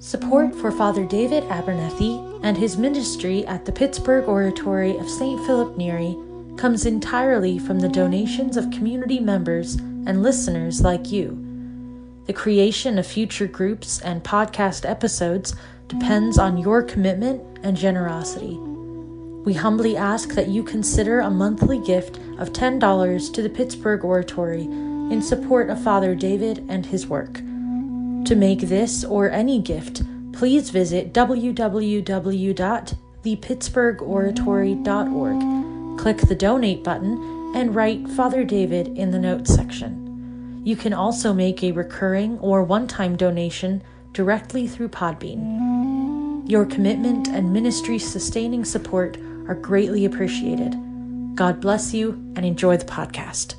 Support for Father David Abernethy and his ministry at the Pittsburgh Oratory of St. Philip Neri comes entirely from the donations of community members and listeners like you. The creation of future groups and podcast episodes depends on your commitment and generosity. We humbly ask that you consider a monthly gift of $10 to the Pittsburgh Oratory in support of Father David and his work. To make this or any gift, please visit www.thepittsburghoratory.org, click the donate button, and write Father David in the notes section. You can also make a recurring or one time donation directly through Podbean. Your commitment and ministry sustaining support are greatly appreciated. God bless you and enjoy the podcast.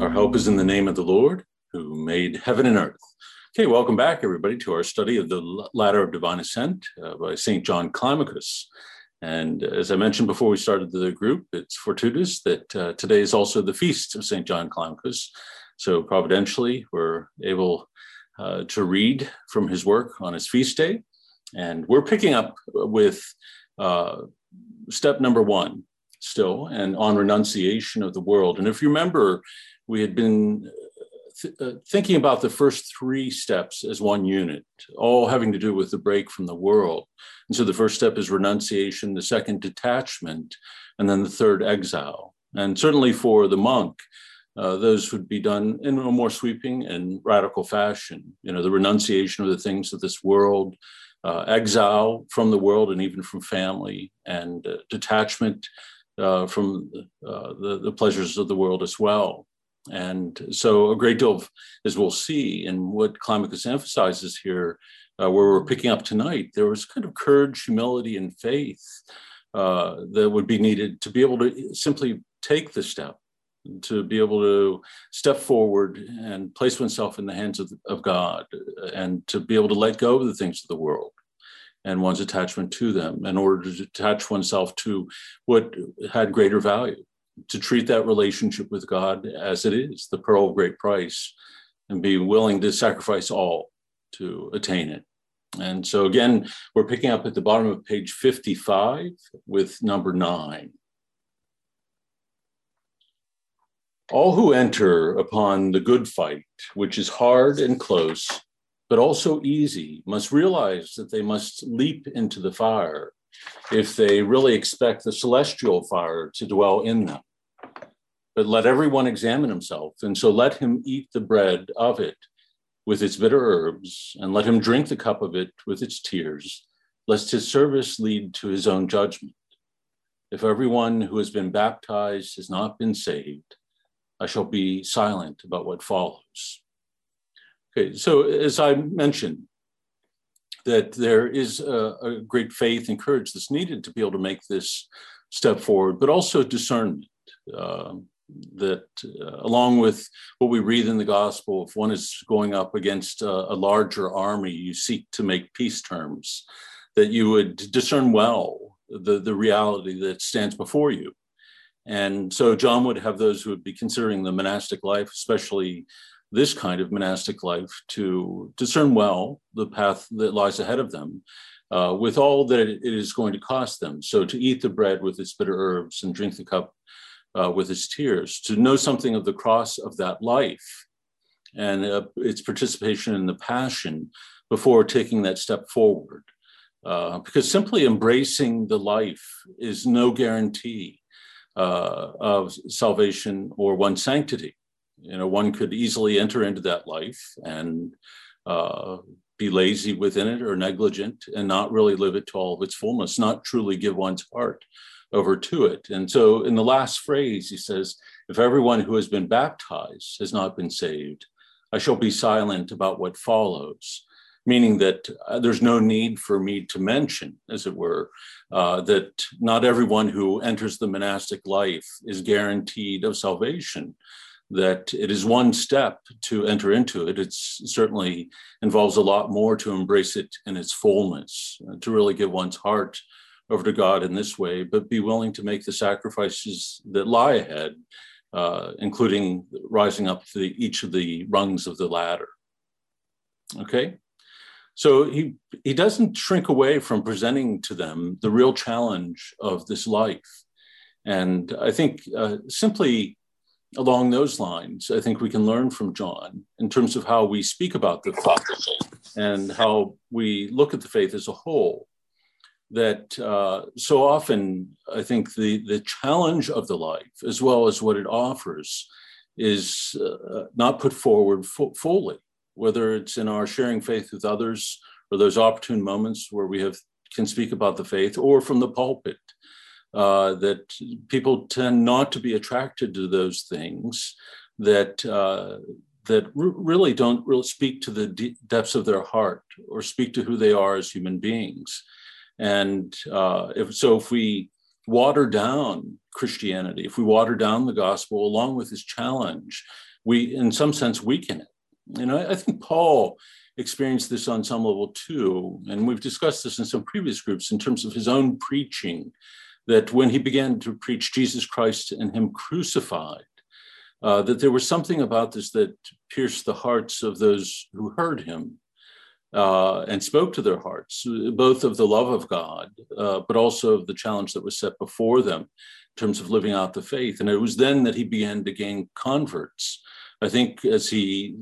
Our hope is in the name of the Lord who made heaven and earth. Okay, welcome back, everybody, to our study of the Ladder of Divine Ascent uh, by St. John Climacus. And as I mentioned before we started the group, it's fortuitous that uh, today is also the feast of St. John Climacus. So providentially, we're able uh, to read from his work on his feast day. And we're picking up with uh, step number one still, and on renunciation of the world. And if you remember, we had been uh, thinking about the first three steps as one unit, all having to do with the break from the world. And so the first step is renunciation, the second, detachment, and then the third, exile. And certainly for the monk, uh, those would be done in a more sweeping and radical fashion. You know, the renunciation of the things of this world, uh, exile from the world and even from family, and uh, detachment uh, from the, the pleasures of the world as well. And so, a great deal of, as we'll see, and what Climacus emphasizes here, uh, where we're picking up tonight, there was kind of courage, humility, and faith uh, that would be needed to be able to simply take the step, to be able to step forward and place oneself in the hands of, of God, and to be able to let go of the things of the world and one's attachment to them in order to attach oneself to what had greater value to treat that relationship with God as it is, the pearl of great price, and be willing to sacrifice all to attain it. And so, again, we're picking up at the bottom of page 55 with number nine. All who enter upon the good fight, which is hard and close, but also easy, must realize that they must leap into the fire if they really expect the celestial fire to dwell in them but let everyone examine himself. And so let him eat the bread of it with its bitter herbs, and let him drink the cup of it with its tears, lest his service lead to his own judgment. If everyone who has been baptized has not been saved, I shall be silent about what follows. Okay, so as I mentioned, that there is a, a great faith and courage that's needed to be able to make this step forward, but also discernment. Um, that uh, along with what we read in the gospel, if one is going up against a, a, larger army, you seek to make peace terms, that you would discern well the, the reality that stands before you. And so John would have those who would be considering the monastic life, especially this kind of monastic life, to discern well the path that lies ahead of them. Uh, with all that it is going to cost them. So, to eat the bread with its bitter herbs and drink the cup uh, with its tears, to know something of the cross of that life and uh, its participation in the passion before taking that step forward. Uh, because simply embracing the life is no guarantee uh, of salvation or one's sanctity. You know, one could easily enter into that life and uh, be lazy within it or negligent and not really live it to all of its fullness, not truly give one's heart over to it. And so in the last phrase, he says, If everyone who has been baptized has not been saved, I shall be silent about what follows. meaning that uh, there's no need for me to mention, as it were, uh, that not everyone who enters the monastic life is guaranteed of salvation. That it is one step to enter into it. It certainly involves a lot more to embrace it in its fullness, uh, to really give one's heart over to God in this way, but be willing to make the sacrifices that lie ahead, uh, including rising up to the, each of the rungs of the ladder. Okay? So he, he doesn't shrink away from presenting to them the real challenge of this life. And I think uh, simply along those lines, I think we can learn from John in terms of how we speak about the faith and how we look at the faith as a whole that uh, so often I think the, the challenge of the life, as well as what it offers, is uh, not put forward fu- fully, whether it's in our sharing faith with others or those opportune moments where we have can speak about the faith, or from the pulpit. Uh, that people tend not to be attracted to those things that uh, that r- really don't really speak to the d- depths of their heart or speak to who they are as human beings. And uh, if, so, if we water down Christianity, if we water down the gospel along with his challenge, we, in some sense, weaken it. Know, I, I think Paul experienced this on some level too. And we've discussed this in some previous groups in terms of his own preaching, that when he began to preach Jesus Christ and him crucified, uh, that there was something about this that pierced the hearts of those who heard him uh, and spoke to their hearts, both of the love of God, uh, but also of the challenge that was set before them in terms of living out the faith. And it was then that he began to gain converts. I think as he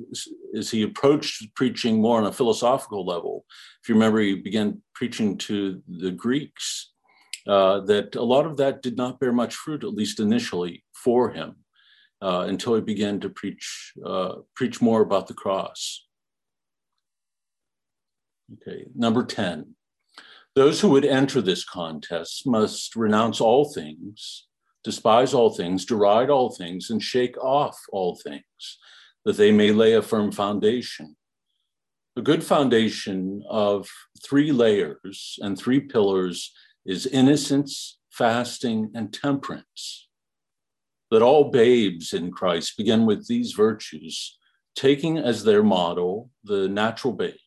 as he approached preaching more on a philosophical level, if you remember, he began preaching to the Greeks. Uh, that a lot of that did not bear much fruit, at least initially, for him, uh, until he began to preach uh, preach more about the cross. Okay, number 10. Those who would enter this contest must renounce all things, despise all things, deride all things, and shake off all things, that they may lay a firm foundation. A good foundation of three layers and three pillars is innocence, fasting, and temperance. That all babes in Christ begin with these virtues, taking as their model the natural babes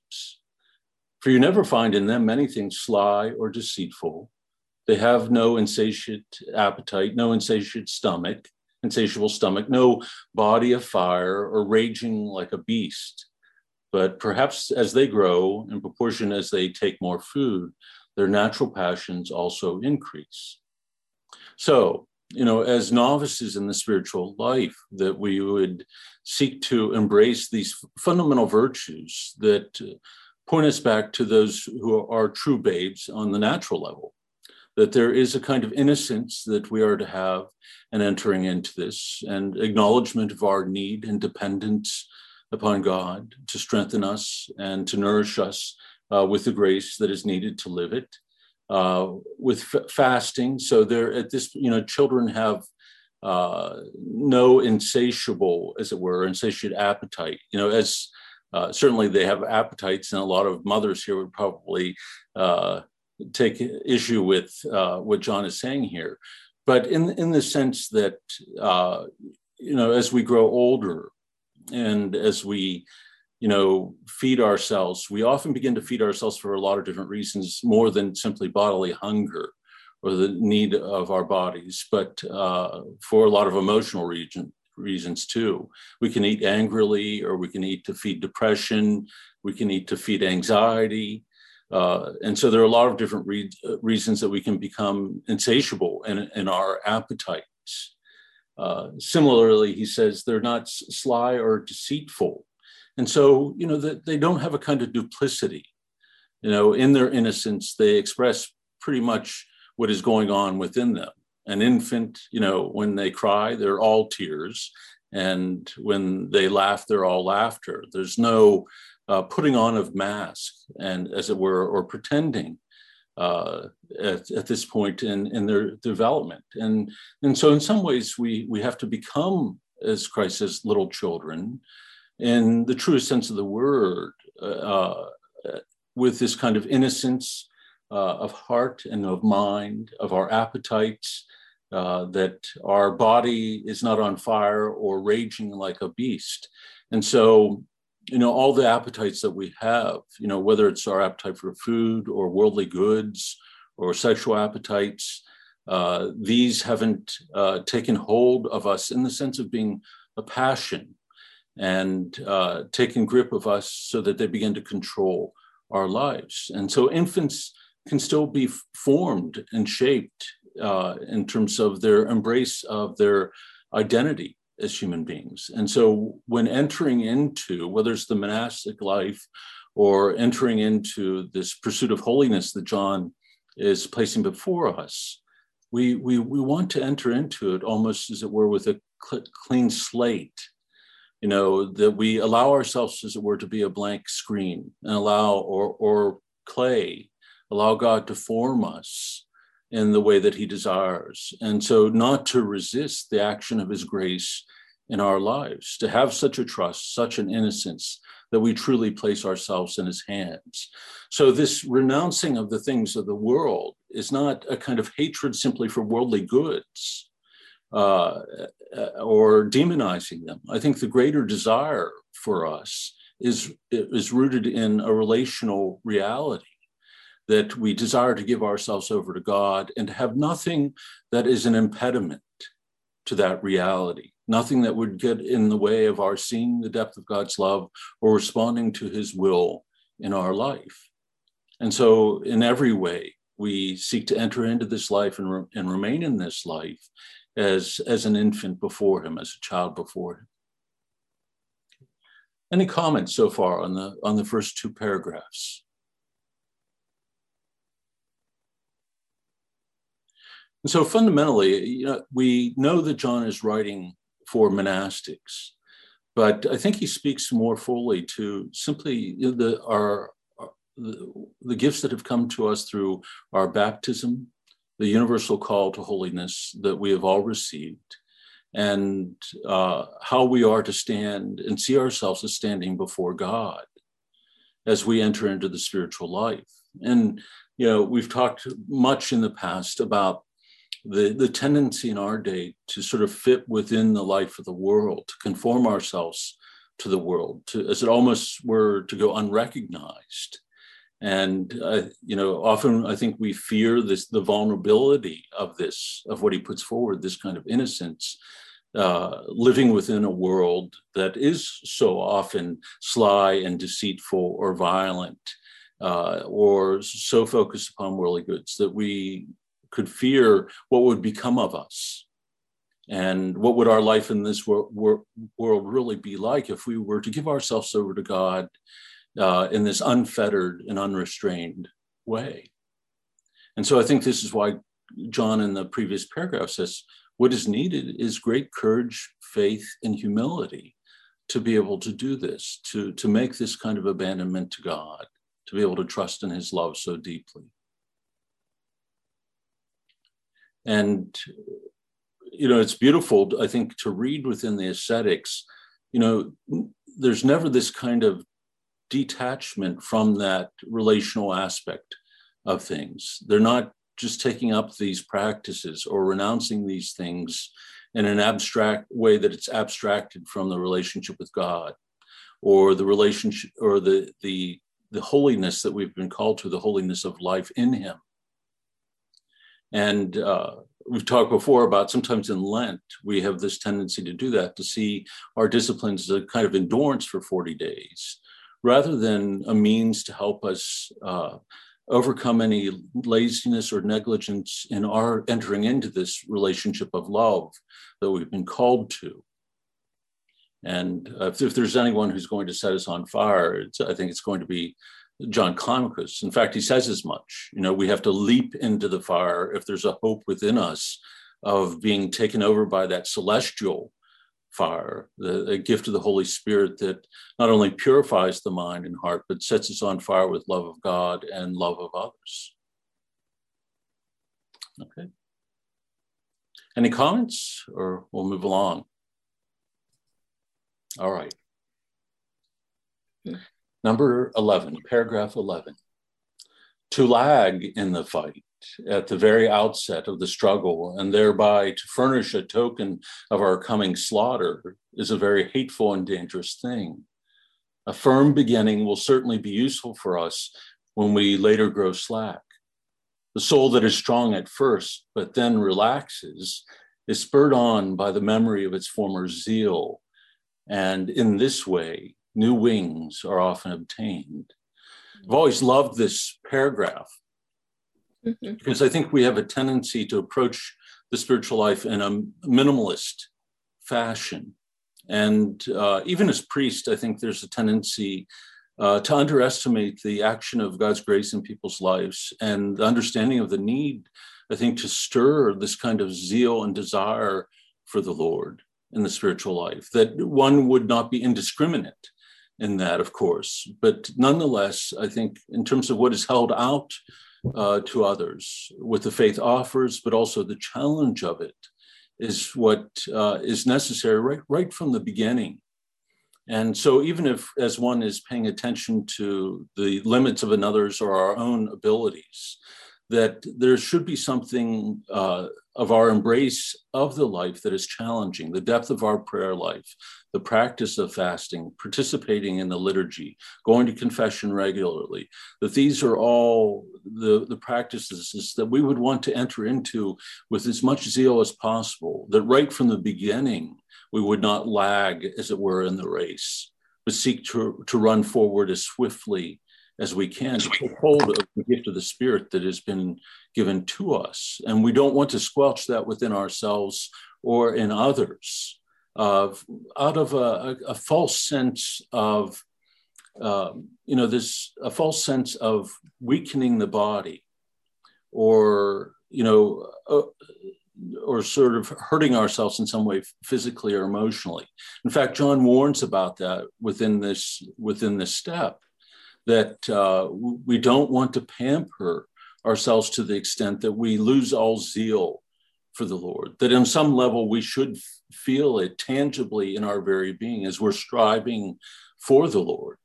for you never find in them anything sly or deceitful. They have no insatiate appetite, no insatiate stomach, insatiable stomach, no body of fire or raging like a beast. But perhaps as they grow, in proportion as they take more food, their natural passions also increase. So, you know, as novices in the spiritual life, that we would seek to embrace these fundamental virtues that uh, point us back to those who are true babes on the natural level. That there is a kind of innocence that we are to have in entering into this, and acknowledgement of our need and dependence upon God to strengthen us and to nourish us uh, with the grace that is needed to live it. Uh, with f- fasting, so there at this, you know, children have uh, no insatiable, as it were, insatiate appetite. You know, as uh, certainly they have appetites, and a lot of mothers here would probably uh, take issue with uh, what John is saying here. But in in the sense that uh, you know, as we grow older, and as we you know feed ourselves, we often begin to feed ourselves for a lot of different reasons, more than simply bodily hunger or the need of our bodies, but uh, for a lot of emotional region, reasons too. We can eat angrily, or we can eat to feed depression. We can eat to feed anxiety. Uh, and so there are a lot of different re- reasons that we can become insatiable in, in our appetites. Uh, similarly, he says they're not sly or deceitful. And so, you know, that they don't have a kind of duplicity. You know, in their innocence, they express pretty much what is going on within them an infant, you know, when they cry, they're all tears. And when they laugh, they're all laughter. There's no uh, putting on of mask and, as it were, or pretending uh, at, at, this point in, in their development. And, and so, in some ways, we, we have to become, as Christ says, little children in the truest sense of the word, uh, with this kind of innocence uh, of heart and of mind, of our appetites, uh, that our body is not on fire or raging like a beast. And so, you know, all the appetites that we have, you know, whether it's our appetite for food or worldly goods or sexual appetites, uh, these haven't uh, taken hold of us in the sense of being a passion and uh, taking grip of us so that they begin to control our lives. And so infants can still be formed and shaped uh, in terms of their embrace of their identity as human beings. And so when entering into, whether it's the monastic life or entering into this pursuit of holiness that John is placing before us, we, we, we want to enter into it almost as it were with a cl- clean slate you know that we allow ourselves as it were to be a blank screen and allow or or clay allow god to form us in the way that he desires. And so not to resist the action of his grace in our lives to have such a trust such an innocence that we truly place ourselves in his hands. So this renouncing of the things of the world is not a kind of hatred simply for worldly goods uh, Uh, or demonizing them. I think the greater desire for us is, is rooted in a relational reality that we desire to give ourselves over to God and to have nothing that is an impediment to that reality, nothing that would get in the way of our seeing the depth of God's love or responding to his will in our life. And so, in every way, we seek to enter into this life and, re- and remain in this life as, as an infant before him, as a child before him. Any comments so far on the, on the first two paragraphs? And so fundamentally, you know, we know that John is writing for monastics, but I think he speaks more fully to simply the, our, the, the gifts that have come to us through our baptism, the universal call to holiness that we have all received and uh, how we are to stand and see ourselves as standing before God as we enter into the spiritual life. And, you know, we've talked much in the past about the, the tendency in our day to sort of fit within the life of the world, to conform ourselves to the world, to, as it almost were to go unrecognized. And uh, you know, often I think we fear this the vulnerability of this of what he puts forward, this kind of innocence, uh, living within a world that is so often sly and deceitful or violent, uh, or so focused upon worldly goods that we could fear what would become of us. And what would our life in this wor- wor- world really be like if we were to give ourselves over to God uh, in this unfettered and unrestrained way. And so I think this is why John in the previous paragraph says what is needed is great courage, faith, and humility to be able to do this, to, to make this kind of abandonment to God, to be able to trust in his love so deeply. And, you know, it's beautiful, I think, to read within the ascetics, you know, there's never this kind of detachment from that relational aspect of things. They're not just taking up these practices or renouncing these things in an abstract way that it's abstracted from the relationship with God or the relationship or the the the holiness that we've been called to, the holiness of life in Him. And uh, we've talked before about sometimes in Lent, we have this tendency to do that, to see our disciplines as a kind of endurance for 40 days rather than a means to help us uh, overcome any laziness or negligence in our entering into this relationship of love that we've been called to. And if, if, there's anyone who's going to set us on fire, I think it's going to be John Climacus. In fact, he says as much. You know, we have to leap into the fire if there's a hope within us of being taken over by that celestial fire, the, gift of the Holy Spirit that not only purifies the mind and heart, but sets us on fire with love of God and love of others. Okay. Any comments, or we'll move along? All right. Number 11, paragraph 11. To lag in the fight at the very outset of the struggle and thereby to furnish a token of our coming slaughter is a very hateful and dangerous thing. A firm beginning will certainly be useful for us when we later grow slack. The soul that is strong at first, but then relaxes, is spurred on by the memory of its former zeal. And in this way, new wings are often obtained. I've always loved this paragraph mm-hmm. because I think we have a tendency to approach the spiritual life in a minimalist fashion. And uh, even as priest, I think there's a tendency uh, to underestimate the action of God's grace in people's lives and the understanding of the need, I think, to stir this kind of zeal and desire for the Lord in the spiritual life, that one would not be indiscriminate in that, of course. But nonetheless, I think in terms of what is held out uh, to others, what the faith offers, but also the challenge of it, is what uh, is necessary right, right from the beginning. And so, even if as one is paying attention to the limits of another's or our own abilities, that there should be something uh, of our embrace of the life that is challenging, the depth of our prayer life, the practice of fasting, participating in the liturgy, going to confession regularly, that these are all the, the practices that we would want to enter into with as much zeal as possible, that right from the beginning, we would not lag, as it were, in the race, but seek to, to run forward as swiftly as we can to take hold of the gift of the Spirit that has been given to us. And we don't want to squelch that within ourselves or in others uh, out of a, a, false sense of, uh, you know, this a false sense of weakening the body or, you know, uh, or sort of hurting ourselves in some way physically or emotionally. In fact john warns about that within this within this step that uh, we don't want to pamper ourselves to the extent that we lose all zeal for the Lord. That on some level we should feel it tangibly in our very being as we're striving for the Lord.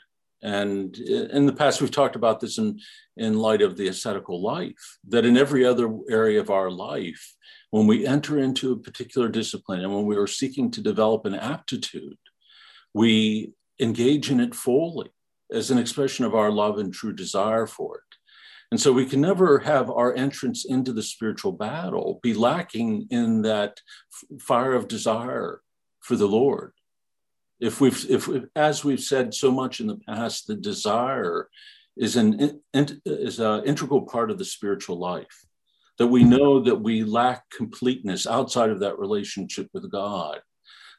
And in the past, we've talked about this in, in light of the ascetical life, that in every other area of our life, when we enter into a particular discipline and when we are seeking to develop an aptitude, we engage in it fully as an expression of our love and true desire for it. And so we can never have our entrance into the spiritual battle be lacking in that fire of desire for the Lord. If we've, if we, as we've said so much in the past, the desire is an is an integral part of the spiritual life. That we know that we lack completeness outside of that relationship with God.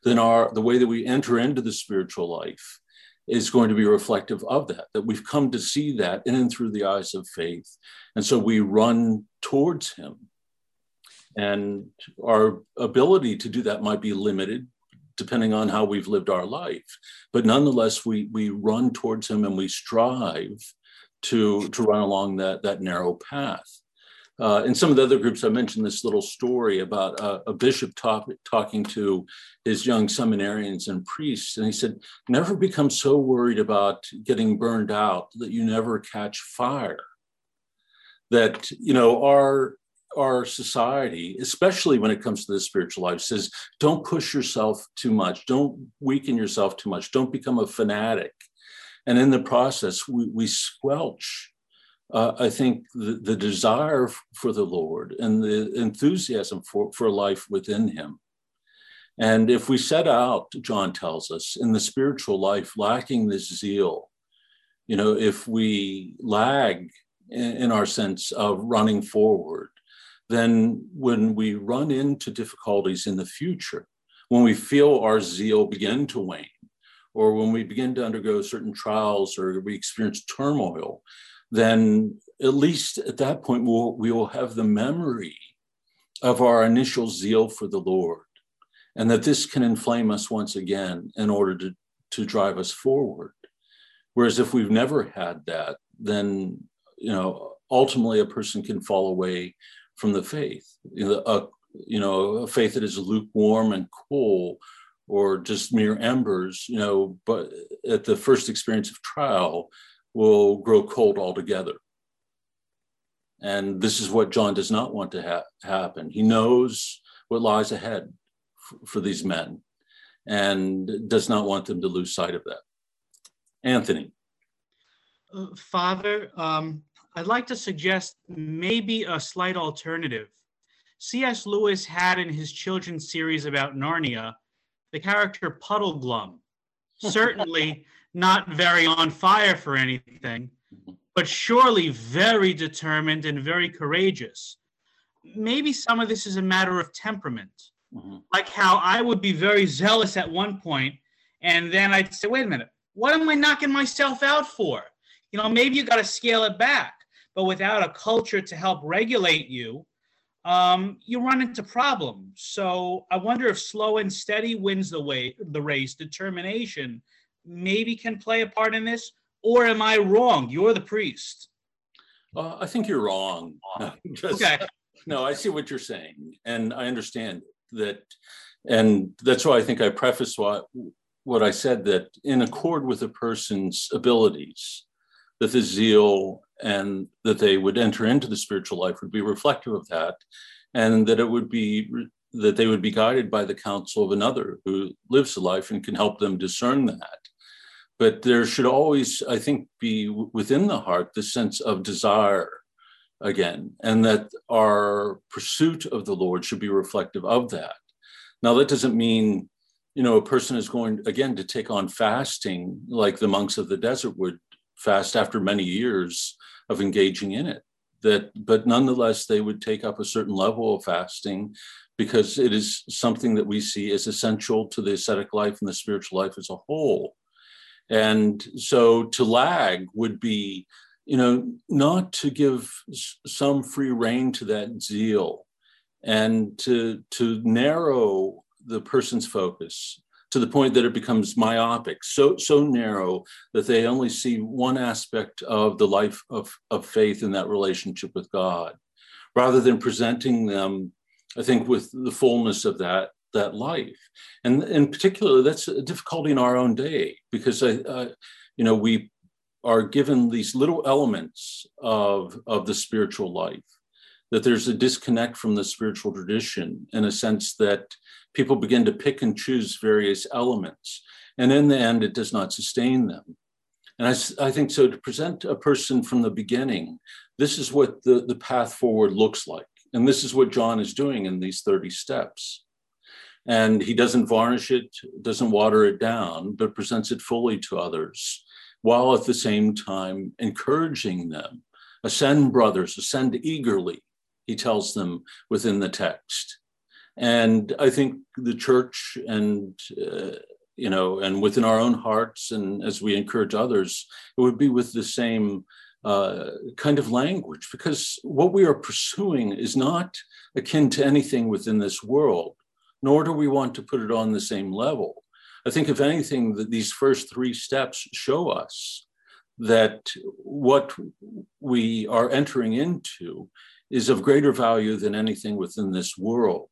Then our the way that we enter into the spiritual life is going to be reflective of that, that we've come to see that in and through the eyes of faith. And so we run towards him. And our ability to do that might be limited depending on how we've lived our life. But nonetheless, we, we run towards him and we strive to, to run along that, that narrow path. Uh, in some of the other groups, I mentioned this little story about uh, a bishop talk, talking to his young seminarians and priests. And he said, Never become so worried about getting burned out that you never catch fire. That, you know, our our society, especially when it comes to the spiritual life, says don't push yourself too much, don't weaken yourself too much, don't become a fanatic. And in the process, we, we squelch uh, I think the, the, desire for the Lord and the enthusiasm for, for life within Him. And if we set out, John tells us, in the spiritual life, lacking this zeal, you know, if we lag in, in our sense of running forward, then when we run into difficulties in the future, when we feel our zeal begin to wane, or when we begin to undergo certain trials or we experience turmoil, then at least at that point we'll, we will have the memory of our initial zeal for the Lord, and that this can inflame us once again in order to, to drive us forward. Whereas if we've never had that, then you know ultimately a person can fall away from the faith. You know, a, you know, a faith that is lukewarm and cool or just mere embers, you know, but at the first experience of trial will grow cold altogether. And this is what John does not want to ha- happen. He knows what lies ahead f- for these men and does not want them to lose sight of that. Anthony. Uh, Father, um, I'd like to suggest maybe a slight alternative. C.S. Lewis had in his children's series about Narnia the character Puddleglum. Certainly not very on fire for anything, but surely very determined and very courageous. Maybe some of this is a matter of temperament. Mm-hmm. Like how I would be very zealous at one point, and then I'd say, wait a minute, what am I knocking myself out for? You know, maybe you got to scale it back. But without a culture to help regulate you, um, you run into problems. So I wonder if slow and steady wins the way the race. Determination maybe can play a part in this, or am I wrong? You're the priest. Uh, I think you're wrong. Just, okay. No, I see what you're saying, and I understand that, and that's why I think I preface what what I said that in accord with a person's abilities, that the zeal and that they would enter into the spiritual life would be reflective of that, and that it would be that they would be guided by the counsel of another who lives the life and can help them discern that but there should always, I think, be within the heart the sense of desire again, and that our pursuit of the Lord should be reflective of that. Now, that doesn't mean, you know, a person is going again to take on fasting like the monks of the desert would fast after many years of engaging in it. That, but nonetheless, they would take up a certain level of fasting because it is something that we see as essential to the ascetic life and the spiritual life as a whole. And so to lag would be, you know, not to give some free rein to that zeal and to, to narrow the person's focus to the point that it becomes myopic, so, so narrow that they only see one aspect of the life of, of faith in that relationship with God, rather than presenting them, I think, with the fullness of that that life. And in particular, that's a difficulty in our own day because I, uh, you know, we are given these little elements of, of the spiritual life, that there's a disconnect from the spiritual tradition in a sense that people begin to pick and choose various elements. And in the end, it does not sustain them. And I, I think so to present a person from the beginning, this is what the, the path forward looks like. And this is what John is doing in these 30 steps and he doesn't varnish it, doesn't water it down, but presents it fully to others, while at the same time encouraging them. Ascend, brothers, ascend eagerly, he tells them within the text. And I think the church and uh, you know, and within our own hearts, and as we encourage others, it would be with the same uh, kind of language, because what we are pursuing is not akin to anything within this world nor do we want to put it on the same level. I think, if anything, that these first three steps show us that what we are entering into is of greater value than anything within this world.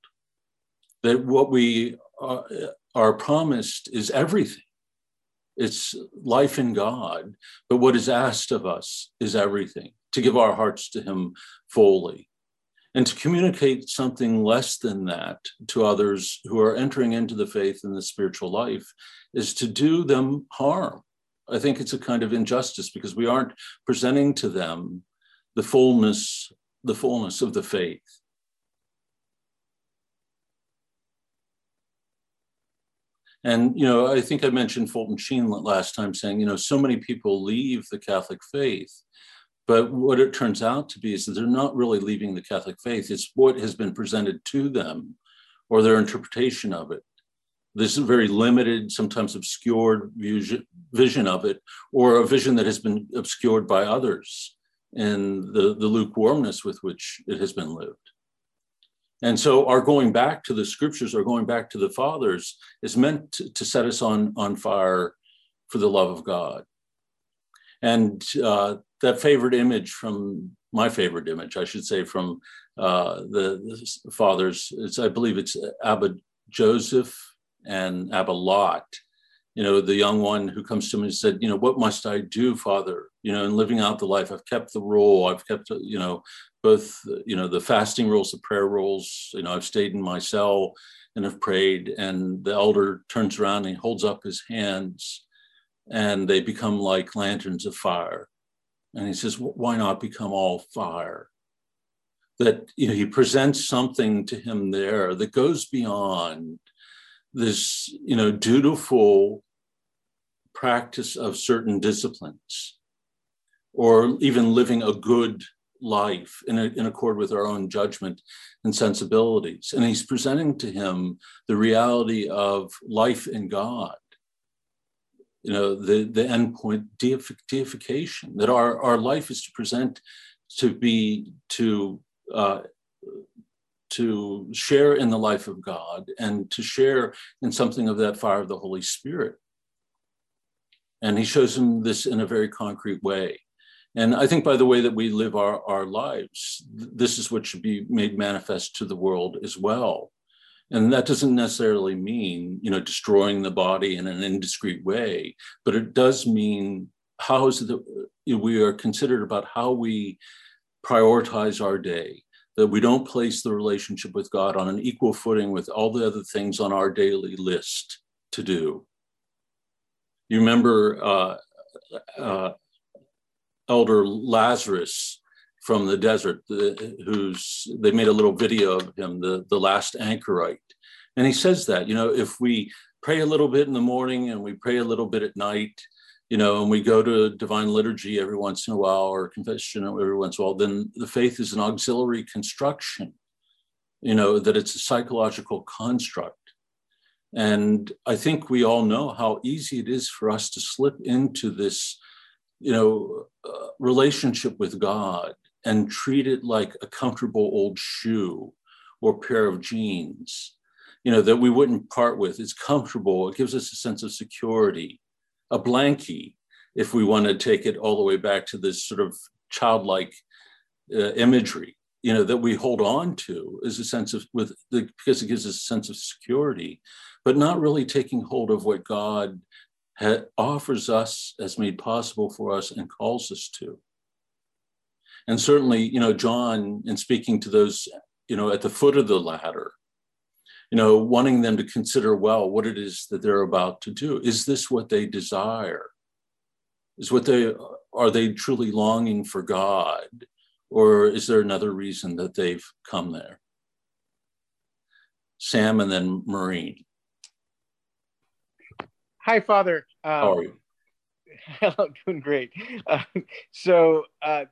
That what we are, are promised is everything. It's life in God, but what is asked of us is everything to give our hearts to Him fully. And to communicate something less than that to others who are entering into the faith and the spiritual life is to do them harm. I think it's a kind of injustice because we aren't presenting to them the fullness, the fullness of the faith. And, you know, I think I mentioned Fulton Sheen last time saying, you know, so many people leave the Catholic faith but what it turns out to be is that they're not really leaving the Catholic faith. It's what has been presented to them or their interpretation of it. This very limited, sometimes obscured vision of it, or a vision that has been obscured by others and the, the lukewarmness with which it has been lived. And so our going back to the scriptures our going back to the fathers is meant to, to set us on, on fire for the love of God. And uh, that favorite image from my favorite image, I should say, from uh, the, the, fathers. It's I believe it's Abba Joseph and Abba Lot, you know, the young one who comes to me and said, you know, what must I do, Father? You know, in living out the life, I've kept the rule, I've kept, you know, both, you know, the fasting rules, the prayer rules, you know, I've stayed in my cell and have prayed. And the elder turns around and holds up his hands and they become like lanterns of fire. And he says, why not become all fire? That, you know, he presents something to him there that goes beyond this, you know, dutiful practice of certain disciplines or even living a good life in, a, in accord with our own judgment and sensibilities. And he's presenting to him the reality of life in God. You know, the, the end point, deification, that our, our life is to present, to be, to uh, to share in the life of God and to share in something of that fire of the Holy Spirit. And he shows him this in a very concrete way. And I think by the way that we live our, our lives, this is what should be made manifest to the world as well. And that doesn't necessarily mean, you know, destroying the body in an indiscreet way, but it does mean how is it we are considered about how we prioritize our day, that we don't place the relationship with God on an equal footing with all the other things on our daily list to do. You remember uh, uh, Elder Lazarus from the desert, the, who's they made a little video of him, the, the last anchorite. And he says that, you know, if we pray a little bit in the morning and we pray a little bit at night, you know, and we go to divine liturgy every once in a while or confession every once in a while, then the faith is an auxiliary construction, you know, that it's a psychological construct. And I think we all know how easy it is for us to slip into this, you know, uh, relationship with God and treat it like a comfortable old shoe or pair of jeans, you know, that we wouldn't part with. It's comfortable. It gives us a sense of security a blankie, if we want to take it all the way back to this sort of childlike uh, imagery, you know, that we hold on to is a sense of with the, because it gives us a sense of security, but not really taking hold of what God ha- offers us as made possible for us and calls us to. And certainly, you know, John, in speaking to those, you know, at the foot of the ladder, you know, wanting them to consider well what it is that they're about to do. Is this what they desire? Is what they are they truly longing for God? Or is there another reason that they've come there? Sam and then Maureen. Hi, Father. Um, How are you? Hello, doing great. Uh, so uh,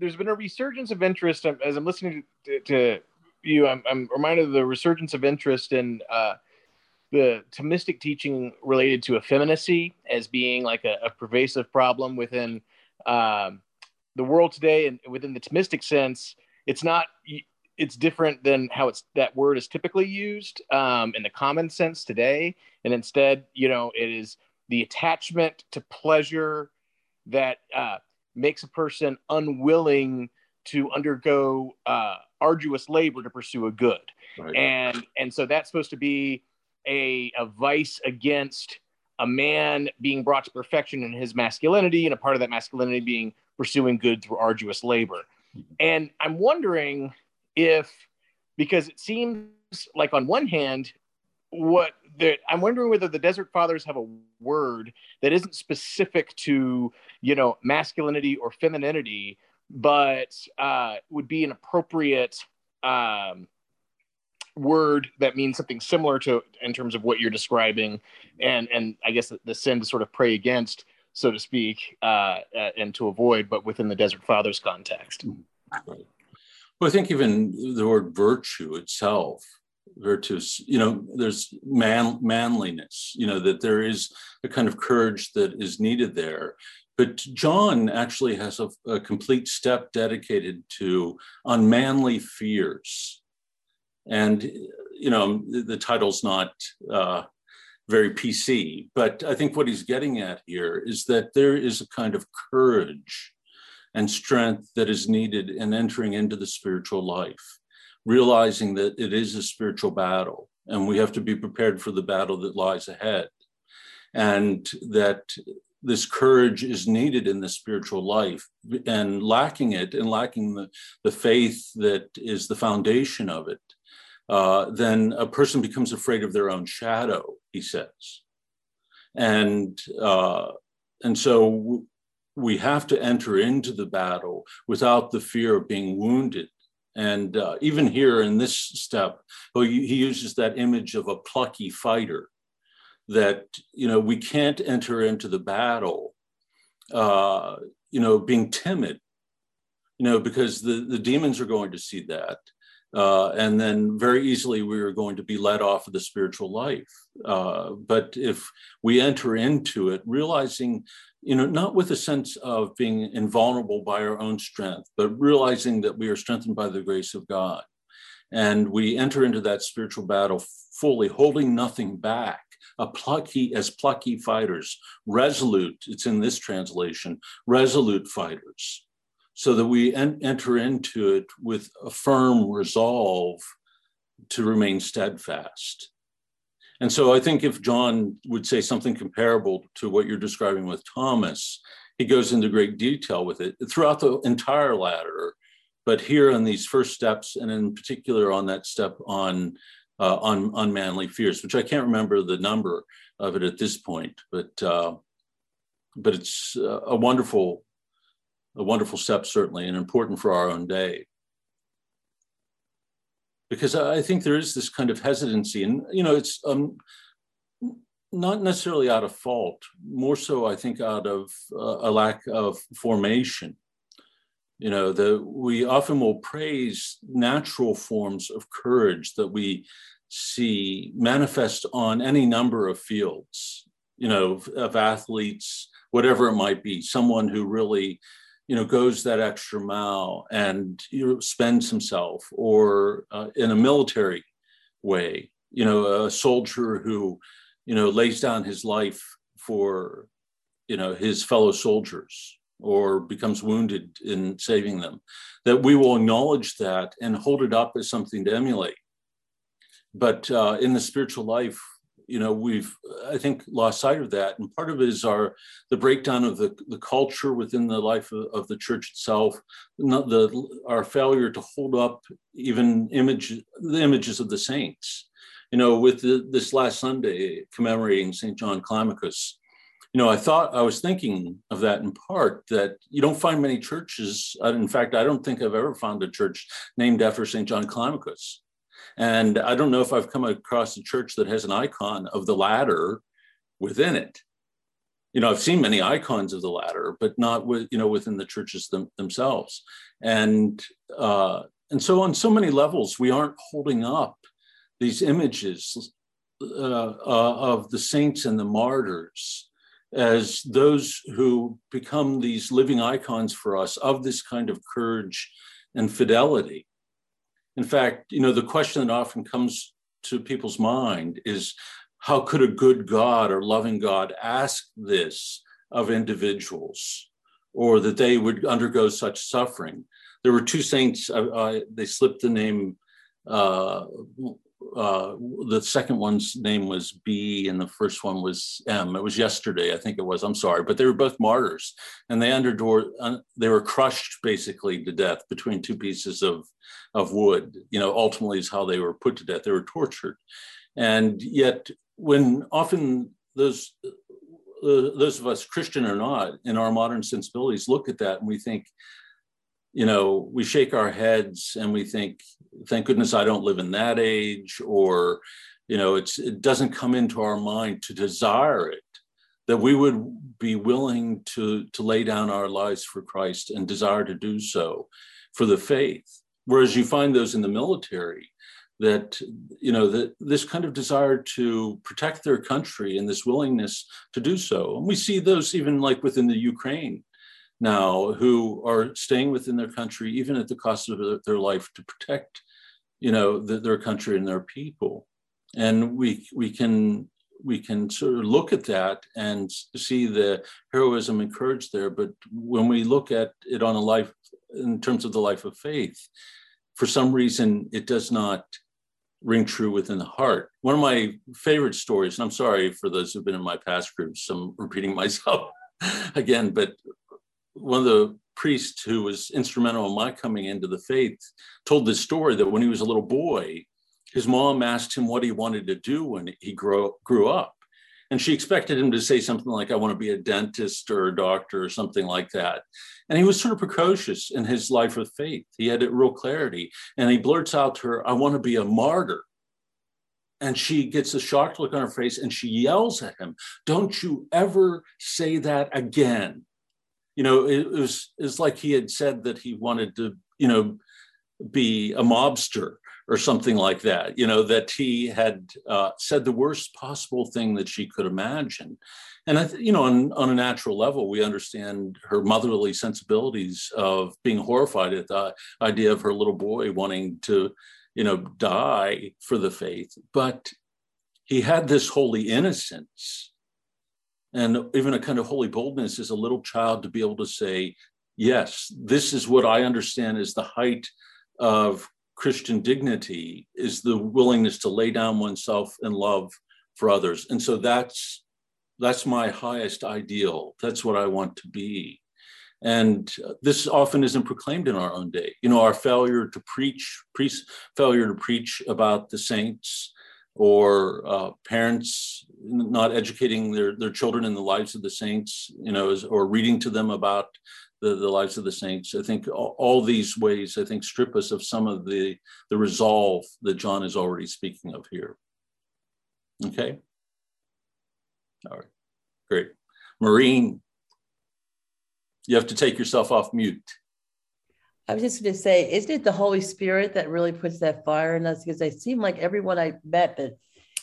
there's been a resurgence of interest um, as I'm listening to, to you, I'm, I'm reminded of the resurgence of interest in uh, the Thomistic teaching related to effeminacy as being like a, a pervasive problem within um, the world today, and within the Thomistic sense, it's not. It's different than how it's that word is typically used um, in the common sense today, and instead, you know, it is the attachment to pleasure that uh, makes a person unwilling to undergo uh, arduous labor to pursue a good. Right. And and so that's supposed to be a, a vice against a man being brought to perfection in his masculinity, and a part of that masculinity being pursuing good through arduous labor. And I'm wondering if, because it seems like on one hand, what I'm wondering whether the Desert Fathers have a word that isn't specific to, you know, masculinity or femininity, but uh, would be an appropriate um, word that means something similar to in terms of what you're describing, and and I guess the, sin to sort of pray against, so to speak, uh, uh, and to avoid, but within the Desert Fathers context. Well, I think even the word virtue itself virtues you know there's man manliness you know that there is a kind of courage that is needed there but John actually has a, a complete step dedicated to unmanly fears. And, you know, the title's not uh, very PC, but I think what he's getting at here is that there is a kind of courage and strength that is needed in entering into the spiritual life, realizing that it is a spiritual battle and we have to be prepared for the battle that lies ahead. And that this courage is needed in the spiritual life, and lacking it and lacking the, the faith that is the foundation of it, uh, then a person becomes afraid of their own shadow, he says. And, uh, and so we have to enter into the battle without the fear of being wounded. And uh, even here in this step, well, he uses that image of a plucky fighter that, you know, we can't enter into the battle, uh, you know, being timid, you know, because the, the demons are going to see that. Uh, and then very easily we are going to be led off of the spiritual life. Uh, but if we enter into it, realizing, you know, not with a sense of being invulnerable by our own strength, but realizing that we are strengthened by the grace of God. And we enter into that spiritual battle fully, holding nothing back. A plucky, as plucky fighters, resolute, it's in this translation, resolute fighters so that we en- enter into it with a firm resolve to remain steadfast. And so I think if John would say something comparable to what you're describing with Thomas, he goes into great detail with it throughout the entire ladder. But here on these first steps, and in particular on that step on uh, on unmanly fears, which I can't remember the number of it at this point, but uh, but it's a wonderful a wonderful step, certainly, and important for our own day. Because I think there is this kind of hesitancy, and you know, it's um, not necessarily out of fault, more so, I think, out of uh, a lack of formation. You know, we often will praise natural forms of courage that we see manifest on any number of fields, you know, of, of athletes, whatever it might be, someone who really you know goes that extra mile and you know, spends himself or uh, in a military way you know a soldier who you know lays down his life for you know his fellow soldiers or becomes wounded in saving them that we will acknowledge that and hold it up as something to emulate. But uh, in the spiritual life you know we've i think lost sight of that. And part of it is our the breakdown of the, the culture within the life of, of the church itself not the our failure to hold up even image the images of the saints. You know with the, this last sunday commemorating st john climacus you know i thought i was thinking of that in part that you don't find many churches uh, in fact i don't think i've ever found a church named after st john climacus and I don't know if I've come across a church that has an icon of the ladder within it. You know, I've seen many icons of the ladder, but not with you know within the churches them, themselves. And uh, and so on so many levels, we aren't holding up these images uh, uh, of the saints and the martyrs as those who become these living icons for us of this kind of courage and fidelity. In fact, you know, the question that often comes to people's mind is how could a good God or loving God ask this of individuals or that they would undergo such suffering? There were two saints, uh, uh, they slipped the name uh, uh, the second one's name was B and the first one was M. It was yesterday, I think it was. I'm sorry, but they were both martyrs, and they underwent. They were crushed basically to death between two pieces of of wood. You know, ultimately is how they were put to death. They were tortured, and yet when often those uh, those of us, Christian or not, in our modern sensibilities, look at that and we think, you know, we shake our heads and we think, thank goodness I don't live in that age, or, you know, it's it doesn't come into our mind to desire it, that we would be willing to to lay down our lives for Christ and desire to do so for the faith. Whereas you find those in the military that you know that this kind of desire to protect their country and this willingness to do so and we see those even like within the ukraine now who are staying within their country, even at the cost of their life, to protect, you know, the, their country and their people. And we we can we can sort of look at that and see the heroism and courage there. But when we look at it on a life in terms of the life of faith, for some reason it does not ring true within the heart. One of my favorite stories, and I'm sorry for those who've been in my past groups, I'm repeating myself again, but one of the priests who was instrumental in my coming into the faith told this story that when he was a little boy, his mom asked him what he wanted to do when he grew, grew up. And she expected him to say something like, I want to be a dentist or a doctor or something like that. And he was sort of precocious in his life of faith. He had a real clarity. And he blurts out to her, I want to be a martyr. And she gets a shocked look on her face and she yells at him, Don't you ever say that again. You know, it, it was, it was like he had said that he wanted to, you know, be a mobster or something like that, you know, that he had uh, said the worst possible thing that she could imagine. And, I th- you know, on, on a natural level, we understand her motherly sensibilities of being horrified at the idea of her little boy wanting to, you know, die for the faith. But he had this holy innocence and even a kind of holy boldness as a little child to be able to say, yes, this is what I understand is the height of Christian dignity is the willingness to lay down oneself in love for others. And so that's that's my highest ideal. That's what I want to be. And this often isn't proclaimed in our own day. You know, our failure to preach, failure to preach about the saints, or uh, parents not educating their, their children in the lives of the saints, you know, or reading to them about the, the lives of the saints. I think all, all, these ways, I think, strip us of some of the, the resolve that John is already speaking of here. Okay? All right, great. Marine, you have to take yourself off mute. I was just going to say, isn't it the Holy Spirit that really puts that fire in us? Because I seem like everyone I met that,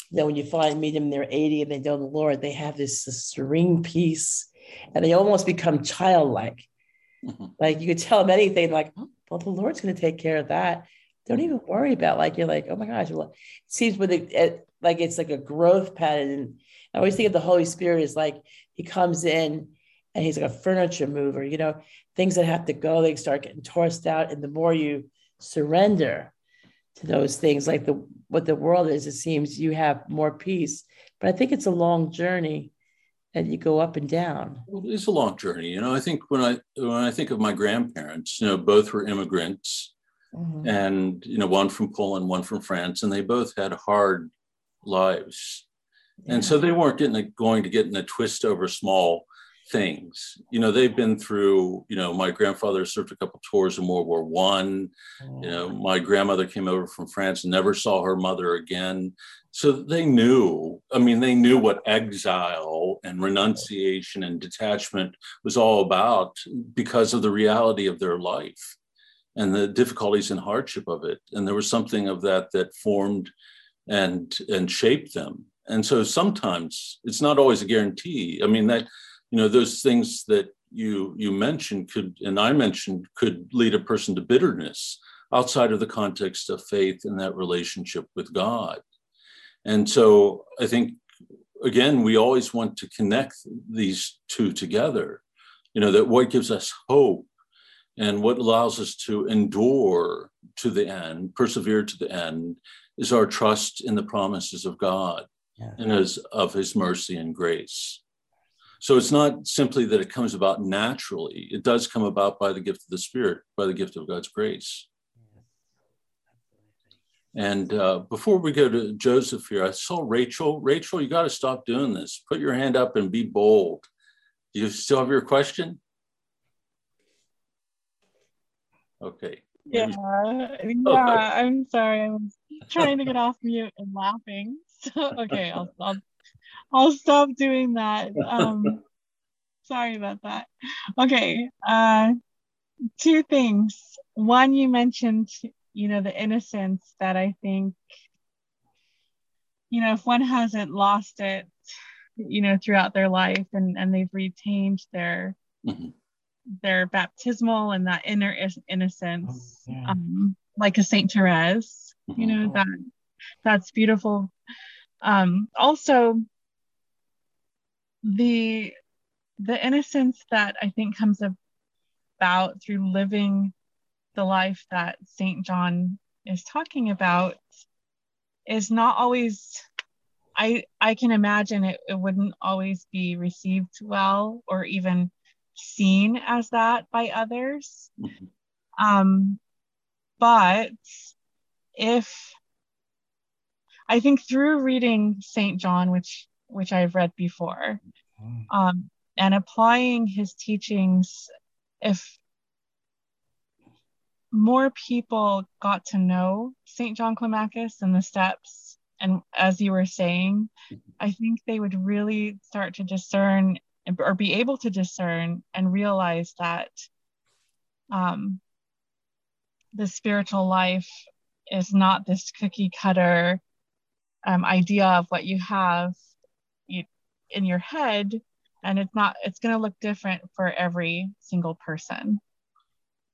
you know, when you finally meet them, they're 80 and they know the Lord, they have this, this serene peace and they almost become childlike. Mm-hmm. Like you could tell them anything, like, oh, well, the Lord's going to take care of that. Don't even worry about like you're like, oh my gosh. Well, it seems with it, like it's like a growth pattern. And I always think of the Holy Spirit as like he comes in and he's like a furniture mover. You know, things that have to go, they start getting tossed out, and the more you surrender to those things, like the what the world is, it seems you have more peace. But I think it's a long journey and you go up and down. Well, it's a long journey. You know, I think when I when I think of my grandparents, you know, both were immigrants, mm-hmm. and you know, one from Poland, one from France, and they both had hard lives, yeah. and so they weren't getting a, going to get in a twist over small things. You know, they've been through. You know, my grandfather served a couple tours in World War One. Oh, you know, oh. my grandmother came over from France, and never saw her mother again so they knew i mean they knew what exile and renunciation and detachment was all about because of the reality of their life and the difficulties and hardship of it and there was something of that that formed and and shaped them and so sometimes it's not always a guarantee i mean that you know those things that you you mentioned could and i mentioned could lead a person to bitterness outside of the context of faith and that relationship with god and so I think, again, we always want to connect these two together. You know, that what gives us hope and what allows us to endure to the end, persevere to the end, is our trust in the promises of God yeah. and as of his mercy and grace. So it's not simply that it comes about naturally, it does come about by the gift of the Spirit, by the gift of God's grace. And uh, before we go to Joseph here, I saw Rachel. Rachel, you got to stop doing this. Put your hand up and be bold. Do you still have your question? Okay. Yeah, yeah. Oh, I'm sorry. I'm trying to get off mute and laughing. So, okay, I'll, I'll I'll stop doing that. Um, sorry about that. Okay. Uh, two things. One, you mentioned you know, the innocence that I think, you know, if one hasn't lost it, you know, throughout their life and, and they've retained their, mm-hmm. their baptismal and that inner innocence, oh, yeah. um, like a Saint Therese, you know, mm-hmm. that that's beautiful. Um, also, the the innocence that I think comes about through living the life that St. John is talking about is not always I I can imagine it, it wouldn't always be received well or even seen as that by others. Mm-hmm. Um, but if I think through reading St. John, which which I've read before, mm-hmm. um, and applying his teachings, if more people got to know St. John Climacus and the steps and as you were saying, I think they would really start to discern or be able to discern and realize that um, the spiritual life is not this cookie cutter um, idea of what you have in your head and it's not it's going to look different for every single person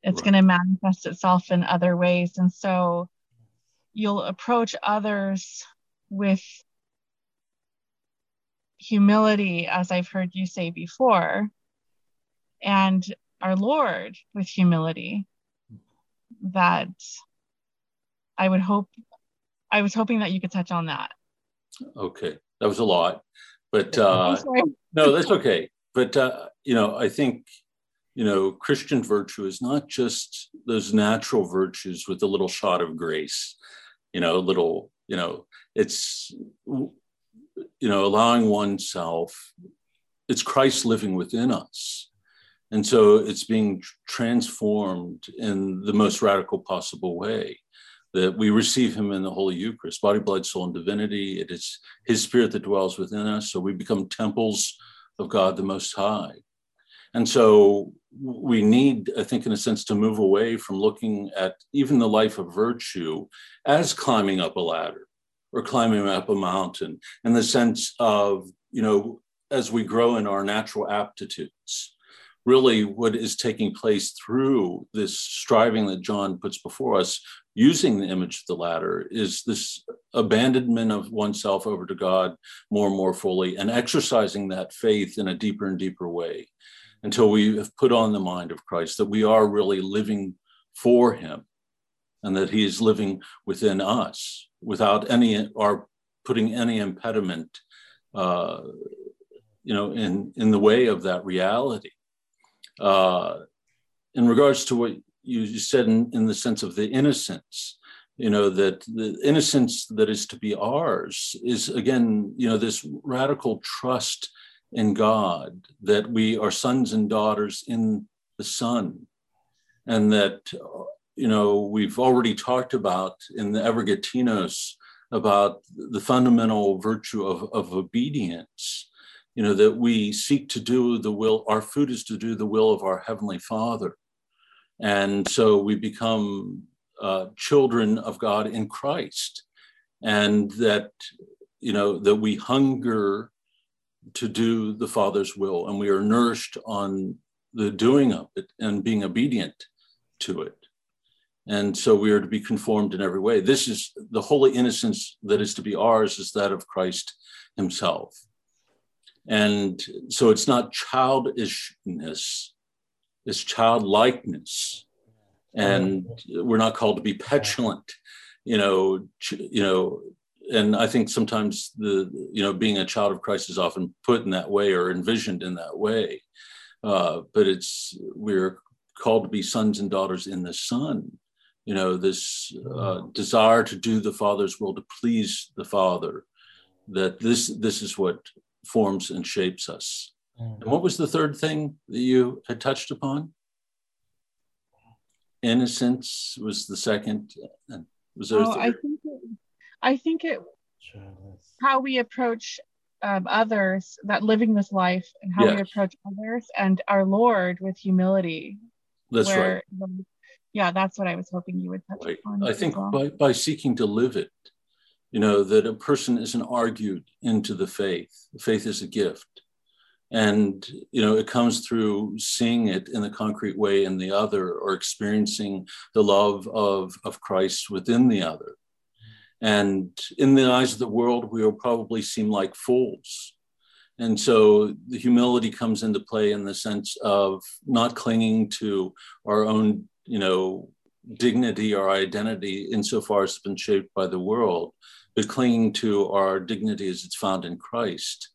it's right. going to manifest itself in other ways and so you'll approach others with humility, as I've heard you say before, and our Lord with humility. That I would hope, I was hoping that you could touch on that. Okay, that was a lot, but uh, no, that's okay. But uh, you know, I think you know, Christian virtue is not just those natural virtues with a little shot of grace, you know, a little, you know, it's you know allowing oneself it's christ living within us. And so it's being transformed in the most radical possible way that we receive him in the holy eucharist body blood soul and divinity it is his spirit that dwells within us so we become temples of god the most high and so we need i think in a sense to move away from looking at even the life of virtue as climbing up a ladder or climbing up a mountain in the sense of, you know, as we grow in our natural aptitudes. Really, what is taking place through this striving that John puts before us, using the image of the ladder, is this abandonment of oneself over to God more and more fully, and exercising that faith in a deeper and deeper way until we have put on the mind of Christ, that we are really living for Him and that He is living within us without any or putting any impediment, uh, you know, in in the way of that reality. Uh, in regards to what you said in, in the sense of the innocence, you know, that the innocence that is to be ours is again, you know, this radical trust in God that we are sons and daughters in the Son, and that you know, we've already talked about in the Evergetinos about the fundamental virtue of, of obedience, you know, that we seek to do the will, our food is to do the will of our Heavenly Father. And so we become uh, children of God in Christ. And that, you know, that we hunger to do the Father's will and we are nourished on the doing of it and being obedient to it. And so we are to be conformed in every way. This is the holy innocence that is to be ours, is that of Christ himself. And so it's not childishness, it's childlikeness. And we're not called to be petulant, you know, you know, and I think sometimes the, you know, being a child of Christ is often put in that way or envisioned in that way. Uh, but it's, we're called to be sons and daughters in the Son you know this uh, desire to do the father's will to please the father that this this is what forms and shapes us and what was the third thing that you had touched upon innocence was the second was there oh, I think it, I think it how we approach um, others that living this life and how yes. we approach others and our Lord with humility. That's where, right yeah, that's what I was hoping you would touch right. on. I think well. by, by seeking to live it, you know, that a person isn't argued into the faith. Faith is a gift. And, you know, it comes through seeing it in the concrete way in the other or experiencing the love of, of Christ within the other. And in the eyes of the world, we will probably seem like fools. And so the humility comes into play in the sense of not clinging to our own you know, dignity or identity insofar as it's been shaped by the world, but clinging to our dignity as it's found in Christ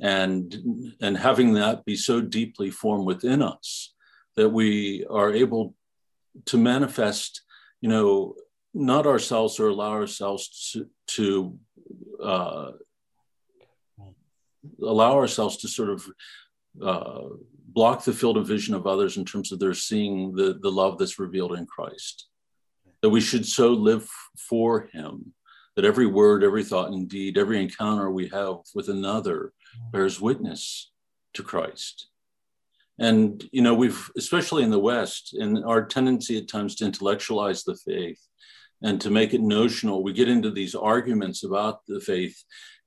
and and having that be so deeply formed within us that we are able to manifest you know not ourselves or allow ourselves to, to uh, allow ourselves to sort of uh, block the field of vision of others in terms of their seeing the, the love that's revealed in Christ. That we should so live for Him that every word, every thought, and deed, every encounter we have with another bears witness to Christ. And, you know, we've, especially in the West, and our tendency at times to intellectualize the faith and to make it notional, we get into these arguments about the faith.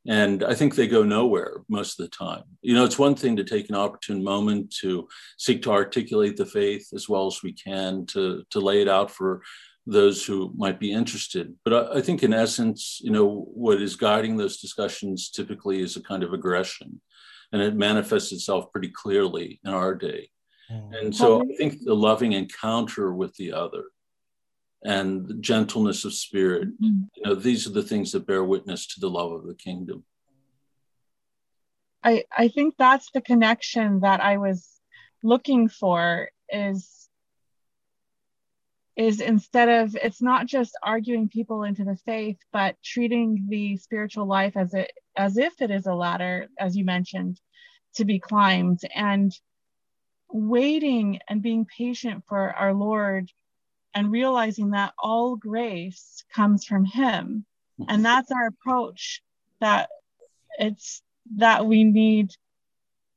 And I think they go nowhere most of the time. You know, it's one thing to take an opportune moment to seek to articulate the faith as well as we can, to, to lay it out for those who might be interested. But I, I, think, in essence, you know, what is guiding those discussions typically is a kind of aggression, and it manifests itself pretty clearly in our day. Mm. And so, I think the loving encounter with the other and the gentleness of spirit, mm. you know, these are the things that bear witness to the love of the kingdom. I I think that's the connection that I was looking for is is instead of it's not just arguing people into the faith but treating the spiritual life as it as if it is a ladder as you mentioned to be climbed. And waiting and being patient for our lord and realizing that all grace comes from him. And that's our approach that it's that we need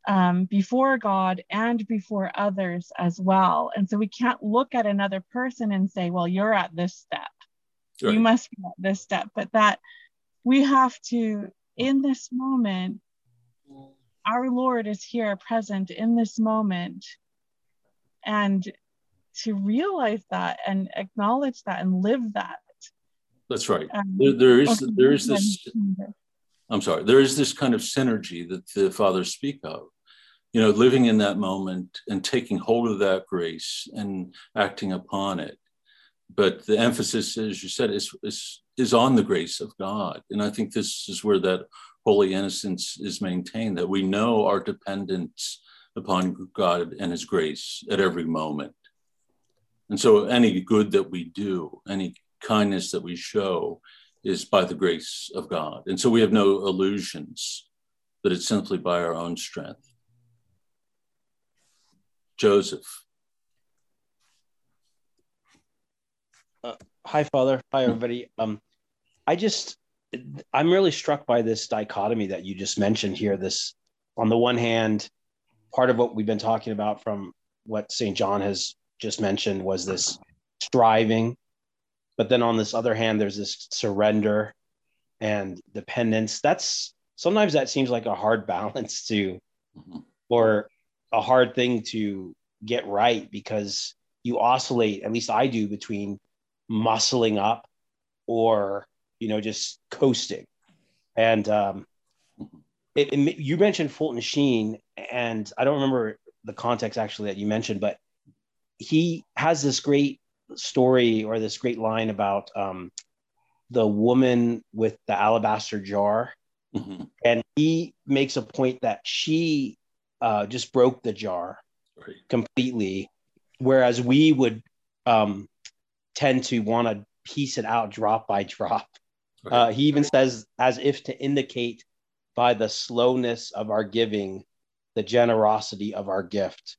um, before God and before others as well. And so we can't look at another person and say, well, you're at this step. Right. You must be at this step. But that we have to, in this moment, our Lord is here present in this moment. And to realize that and acknowledge that and live that. That's right. Um, there, there is there is this I'm sorry, there is this kind of synergy that the fathers speak of. You know, living in that moment and taking hold of that grace and acting upon it. But the emphasis, as you said, is, is, is on the grace of God. And I think this is where that holy innocence is maintained, that we know our dependence upon God and His grace at every moment. And so any good that we do, any kindness that we show, is by the grace of God. And so we have no illusions that it's simply by our own strength. Joseph. Uh, hi, Father. Hi, everybody. Um, I just, I'm really struck by this dichotomy that you just mentioned here. This, on the one hand, part of what we've been talking about from what St. John has just mentioned was this striving but then on this other hand there's this surrender and dependence that's sometimes that seems like a hard balance to mm-hmm. or a hard thing to get right because you oscillate at least i do between muscling up or you know just coasting and um it, it, you mentioned fulton sheen and i don't remember the context actually that you mentioned but he has this great story or this great line about um, the woman with the alabaster jar. Mm-hmm. And he makes a point that she uh, just broke the jar right. completely, whereas we would um, tend to want to piece it out drop by drop. Right. Uh, he even says, as if to indicate by the slowness of our giving, the generosity of our gift.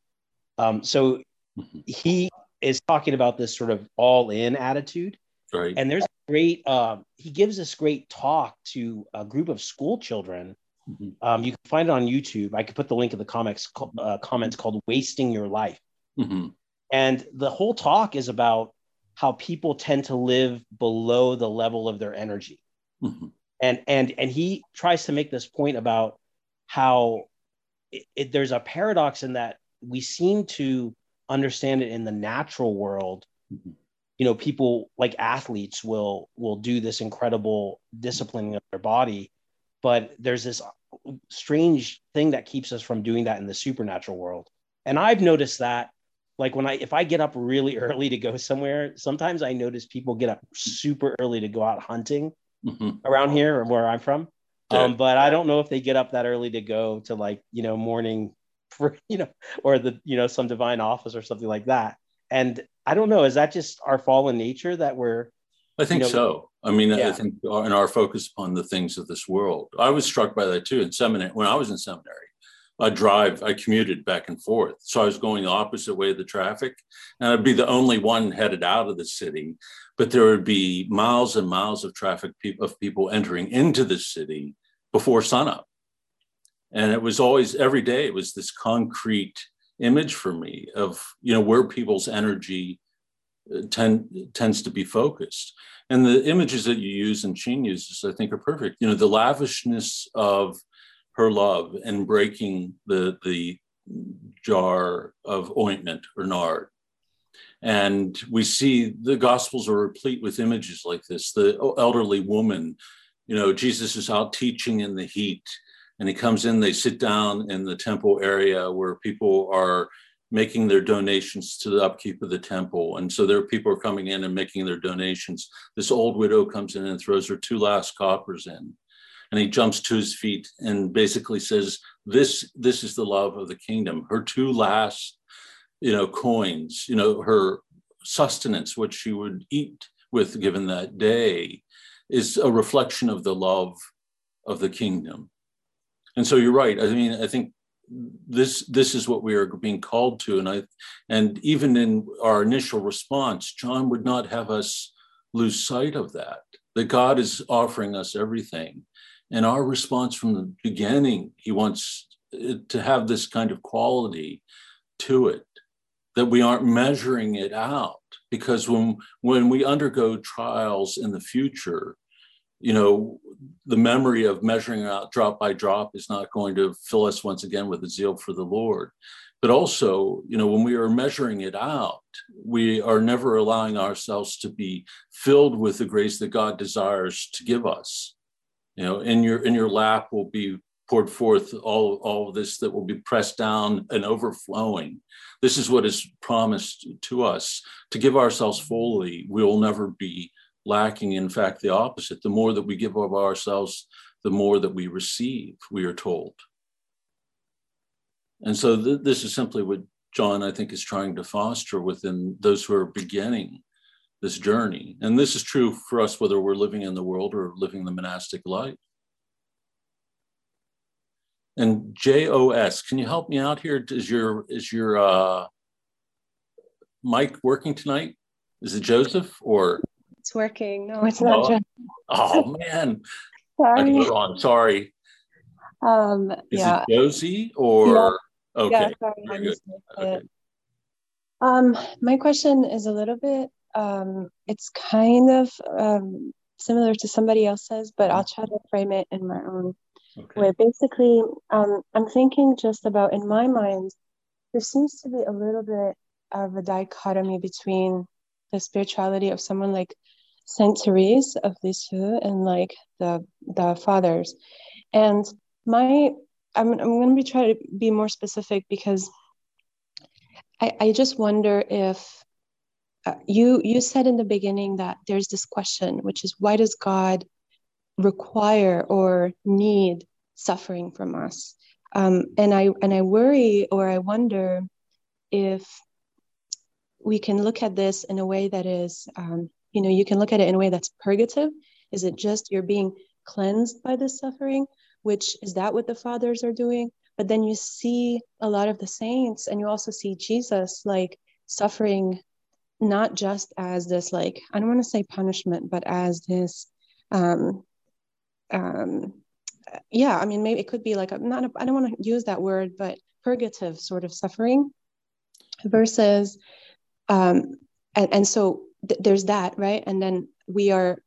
Um, so mm-hmm. he is talking about this sort of all in attitude. Right. And there's a great, um, he gives this great talk to a group of school children. Mm-hmm. Um, you can find it on YouTube. I could put the link in the comics uh, comments called "Wasting Your Life," mm-hmm. and the whole talk is about how people tend to live below the level of their energy, mm-hmm. and and and he tries to make this point about how it, it, there's a paradox in that we seem to understand it in the natural world mm-hmm. you know people like athletes will will do this incredible disciplining of their body but there's this strange thing that keeps us from doing that in the supernatural world and i've noticed that like when i if i get up really early to go somewhere sometimes i notice people get up super early to go out hunting mm-hmm. around here or where I'm from. Yeah. Um, but I don't know if they get up that early to go to like, you know, morning for, you know, or the, you know, some divine office or something like that. And I don't know, is that just our fallen nature that we're, I think you know, so. I mean, yeah. I think in our focus upon the things of this world, I was struck by that too in seminary. When I was in seminary, I drive, I commuted back and forth. So I was going the opposite way of the traffic, and I'd be the only one headed out of the city. But there would be miles and miles of traffic of people entering into the city before sunup. And it was always every day, it was this concrete image for me of, you know, where people's energy tend, tends to be focused. And the images that you use and Sheen uses, I think, are perfect. You know, the lavishness of her love and breaking the the jar of ointment or nard. And we see the Gospels are replete with images like this. The elderly woman, you know, Jesus is out teaching in the heat, and he comes in, they sit down in the temple area where people are making their donations to the upkeep of the temple. And so there are people are coming in and making their donations. This old widow comes in and throws her two last coppers in and he jumps to his feet and basically says, "This this is the love of the kingdom." Her two last, you know, coins, you know, her sustenance, what she would eat with given that day, is a reflection of the love of the kingdom. And so you're right. I mean, I think this this is what we are being called to. And i and even in our initial response john would not have us lose sight of that that god is offering us everything. And our response from the beginning, he wants to have this kind of quality to it that we aren't measuring it out. Because when when we undergo trials in the future you know the memory of measuring out drop by drop is not going to fill us once again with a zeal for the lord. But also you know when we are measuring it out we are never allowing ourselves to be filled with the grace that god desires to give us. You know in your in your lap will be poured forth all all of this that will be pressed down and overflowing. This is what is promised to us. To give ourselves fully we will never be lacking in fact the opposite the more that we give of ourselves the more that we receive we are told and so th- this is simply what john i think is trying to foster within those who are beginning this journey. And this is true for us whether we're living in the world or living the monastic life. And JOS, can you help me out here? Is your is your uh, mic working tonight? Is it Joseph or? It's working. No, it's not. Oh, oh man, sorry. I on. Sorry. Um, is yeah. it Josie or? Yeah. Okay. Yeah, okay. Um, my question is a little bit um, it's kind of um, similar to somebody else's, but I'll try to frame it in my own okay. way. Basically, um, I'm thinking just about in my mind, there seems to be a little bit of a dichotomy between the spirituality of someone like Saint Therese of Lisieux and like the the fathers, and my I'm I'm going to be trying to be more specific because I I just wonder if uh, you you said in the beginning that there's this question which is why does god require or need suffering from us? Um, and i and i worry or i wonder if we can look at this in a way that is um, you know you can look at it in a way that's purgative. Is it just you're being cleansed by this suffering which is that what the fathers are doing? But then you see a lot of the saints and you also see jesus like suffering not just as this like i don't want to say punishment but as this um um yeah i mean maybe it could be like a, not i don't want to use that word but purgative sort of suffering versus um and, and so th- there's that right and then we are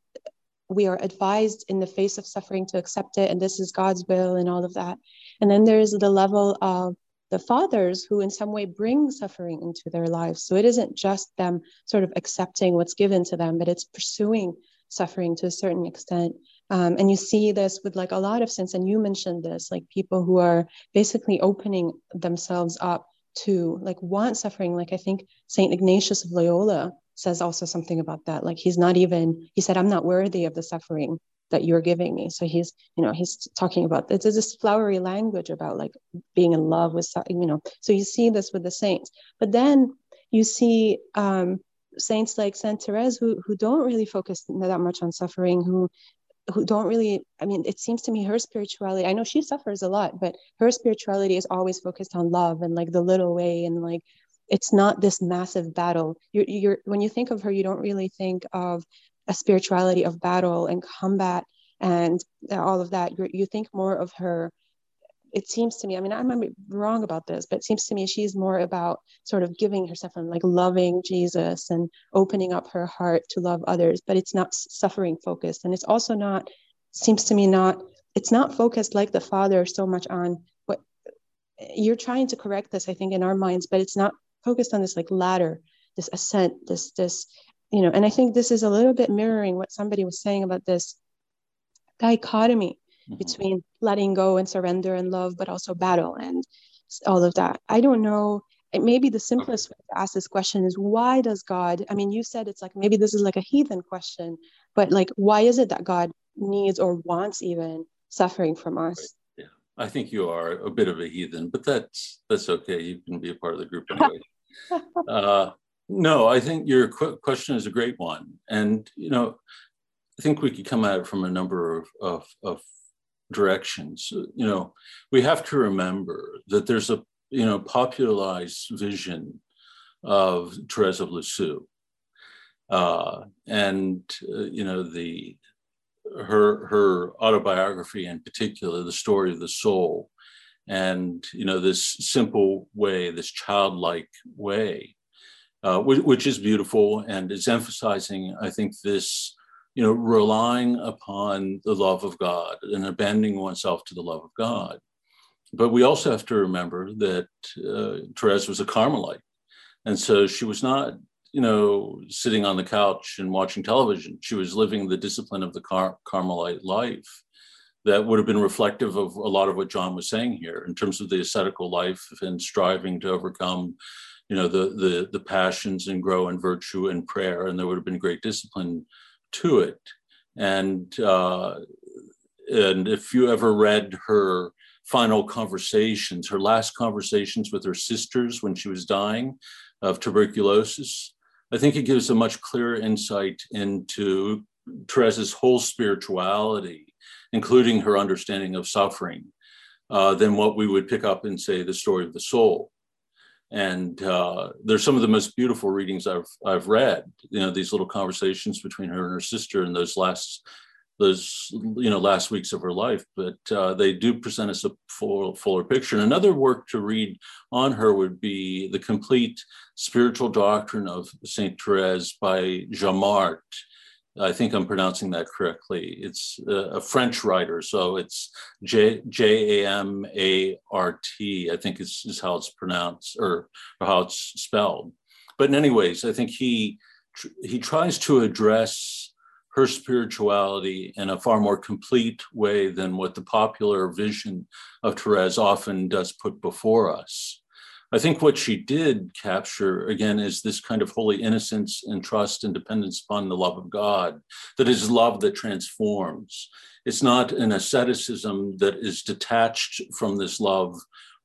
we are advised in the face of suffering to accept it and this is god's will and all of that and then there's the level of the fathers who in some way bring suffering into their lives. So it isn't just them sort of accepting what's given to them, but it's pursuing suffering to a certain extent. Um, and you see this with like a lot of sense, and you mentioned this, like people who are basically opening themselves up to like want suffering. Like I think Saint Ignatius of Loyola says also something about that. Like he's not even, he said, I'm not worthy of the suffering that you're giving me so he's you know he's talking about this this flowery language about like being in love with you know so you see this with the saints but then you see um saints like saint therese who who don't really focus that much on suffering who who don't really i mean it seems to me her spirituality i know she suffers a lot but her spirituality is always focused on love and like the little way and like it's not this massive battle. You're, you're when you think of her you don't really think of a spirituality of battle and combat and uh, all of that. You you think more of her it seems to me i mean i might be wrong about this but it seems to me she's more about sort of giving herself and like loving jesus and opening up her heart to love others but it's not suffering focused. And it's also not seems to me not it's not focused like the father so much on what you're trying to correct this i think in our minds but it's not focused on this like ladder this ascent this this you know and i think this is a little bit mirroring what somebody was saying about this dichotomy mm-hmm. between letting go and surrender and love but also battle and all of that. I don't know. Maybe the simplest way to ask this question is why does god i mean you said it's like maybe this is like a heathen question but like why is it that god needs or wants even suffering from us? Yeah. I think you are a bit of a heathen but that's that's okay. You can be a part of the group anyway uh, no, I think your qu- question is a great one, and you know, I think we could come at it from a number of, of, of directions. You know, we have to remember that there's a you know popularized vision of Therese of Lisieux, uh, and uh, you know the her her autobiography in particular, the story of the soul, and you know this simple way, this childlike way uh, which, which, is beautiful and is emphasizing, I think, this, you know, relying upon the love of God and abandoning oneself to the love of God. But we also have to remember that uh, Therese was a Carmelite. And so she was not, you know, sitting on the couch and watching television. She was living the discipline of the Car- Carmelite life that would have been reflective of a lot of what John was saying here in terms of the ascetical life and striving to overcome you know the the the passions and grow in virtue and prayer and there would have been great discipline to it. And uh, and if you ever read her final conversations her last conversations with her sisters when she was dying of tuberculosis i think it gives a much clearer insight into Therese's whole spirituality including her understanding of suffering uh, than what we would pick up in say the story of the soul and uh, they're some of the most beautiful readings I've I've read. You know, these little conversations between her and her sister in those last those you know last weeks of her life. But uh, they do present us a full, fuller picture. And another work to read on her would be the complete spiritual doctrine of Saint Therese by Jamart. I think I'm pronouncing that correctly. It's a, French writer, so it's J J A M A R T. I think is, is how it's pronounced or, or how it's spelled. But in any anyways, I think he he tries to address her spirituality in a far more complete way than what the popular vision of Therese often does put before us. I think what she did capture again is this kind of holy innocence and trust and dependence upon the love of God, that is love that transforms. It's not an asceticism that is detached from this love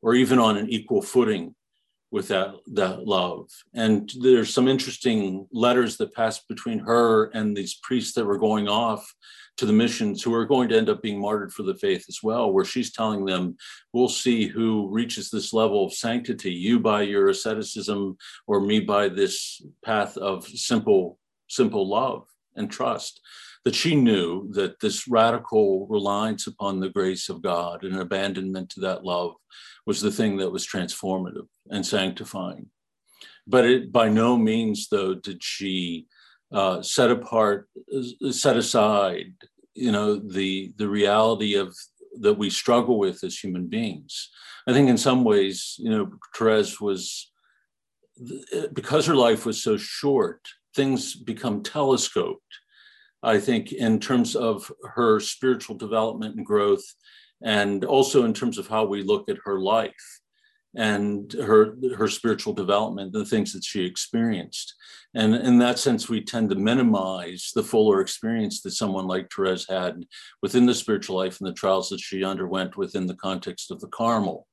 or even on an equal footing with that, that love. And there's some interesting letters that passed between her and these priests that were going off to the missions who are going to end up being martyred for the faith as well, where she's telling them, we'll see who reaches this level of sanctity, you by your asceticism or me by this path of simple, simple love and trust. That she knew that this radical reliance upon the grace of God and abandonment to that love was the thing that was transformative and sanctifying. But it, by no means, though, did she uh, set apart, set aside, you know, the the reality of that we struggle with as human beings. I think in some ways, you know, Therese was because her life was so short, things become telescoped. I think in terms of her spiritual development and growth, and also in terms of how we look at her life. And her her spiritual development, the things that she experienced. And in that sense, we tend to minimize the fuller experience that someone like Therese had within the spiritual life and the trials that she underwent within the context of the Carmel.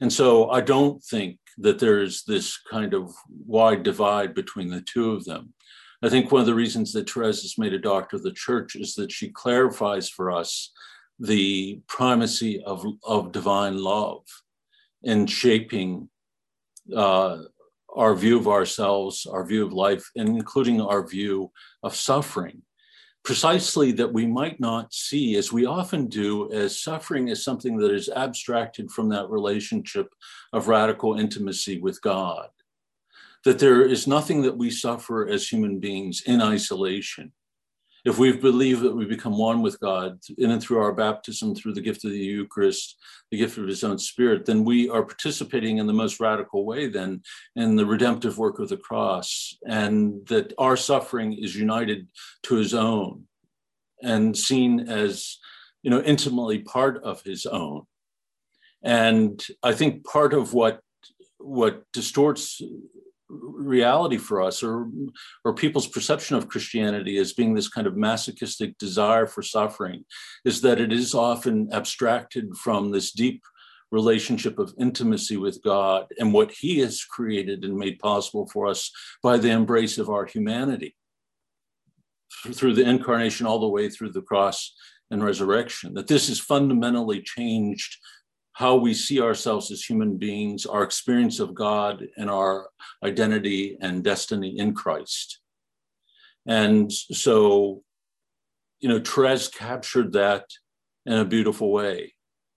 And so I don't think that there's this kind of wide divide between the two of them. I think one of the reasons that Therese has made a doctor of the church is that she clarifies for us the primacy of, of divine love in shaping uh, our view of ourselves, our view of life, including our view of suffering. Precisely that we might not see, as we often do, as suffering as something that is abstracted from that relationship of radical intimacy with God. That there is nothing that we suffer as human beings in isolation if we believe that we become one with God in and through our baptism, through the gift of the Eucharist, the gift of His own Spirit, then we are participating in the most radical way, then, in the redemptive work of the cross, and that our suffering is united to His own and seen as, you know, intimately part of His own. And I think part of what what distorts reality for us or or people's perception of christianity as being this kind of masochistic desire for suffering is that it is often abstracted from this deep relationship of intimacy with god and what he has created and made possible for us by the embrace of our humanity through the incarnation all the way through the cross and resurrection that this has fundamentally changed how we see ourselves as human beings, our experience of God, and our identity and destiny in Christ. And so, you know, Therese captured that in a beautiful way,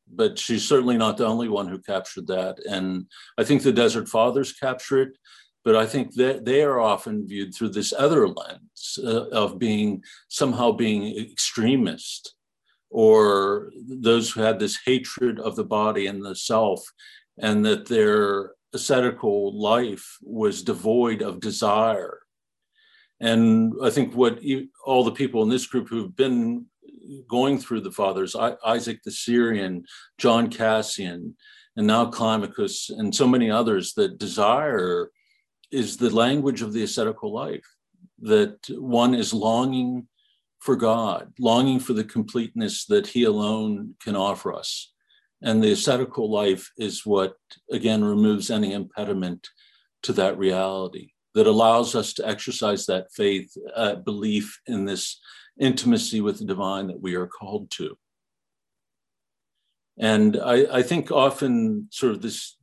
but she's certainly not the only one who captured that. And I think the Desert Fathers capture it, but I think that they are often viewed through this other lens uh, of being somehow being extremist or those who had this hatred of the body and the self, and that their ascetical life was devoid of desire. And I think what all the people in this group who've been going through the fathers, Isaac the Syrian, John Cassian, and now Climacus, and so many others, that desire is the language of the ascetical life, that one is longing for God, longing for the completeness that He alone can offer us. And the ascetical life is what, again, removes any impediment to that reality that allows us to exercise that faith, uh, belief in this intimacy with the divine that we are called to. And I, I think often, sort of, this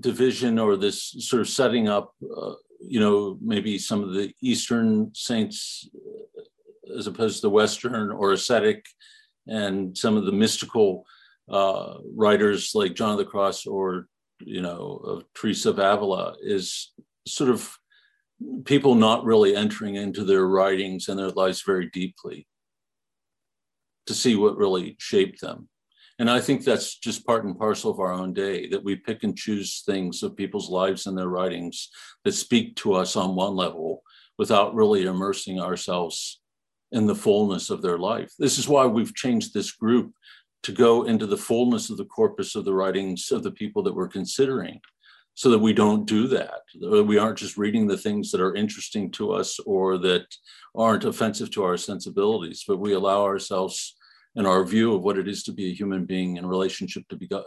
division or this sort of setting up, uh, you know, maybe some of the Eastern saints as opposed to the Western or ascetic, and some of the mystical uh, writers like John of the Cross or you know of Teresa of Avila is sort of people not really entering into their writings and their lives very deeply to see what really shaped them. And I think that's just part and parcel of our own day that we pick and choose things of people's lives and their writings that speak to us on one level without really immersing ourselves in the fullness of their life. This is why we've changed this group to go into the fullness of the corpus of the writings of the people that we're considering so that we don't do that. We aren't just reading the things that are interesting to us or that aren't offensive to our sensibilities, but we allow ourselves in our view of what it is to be a human being in relationship to be God,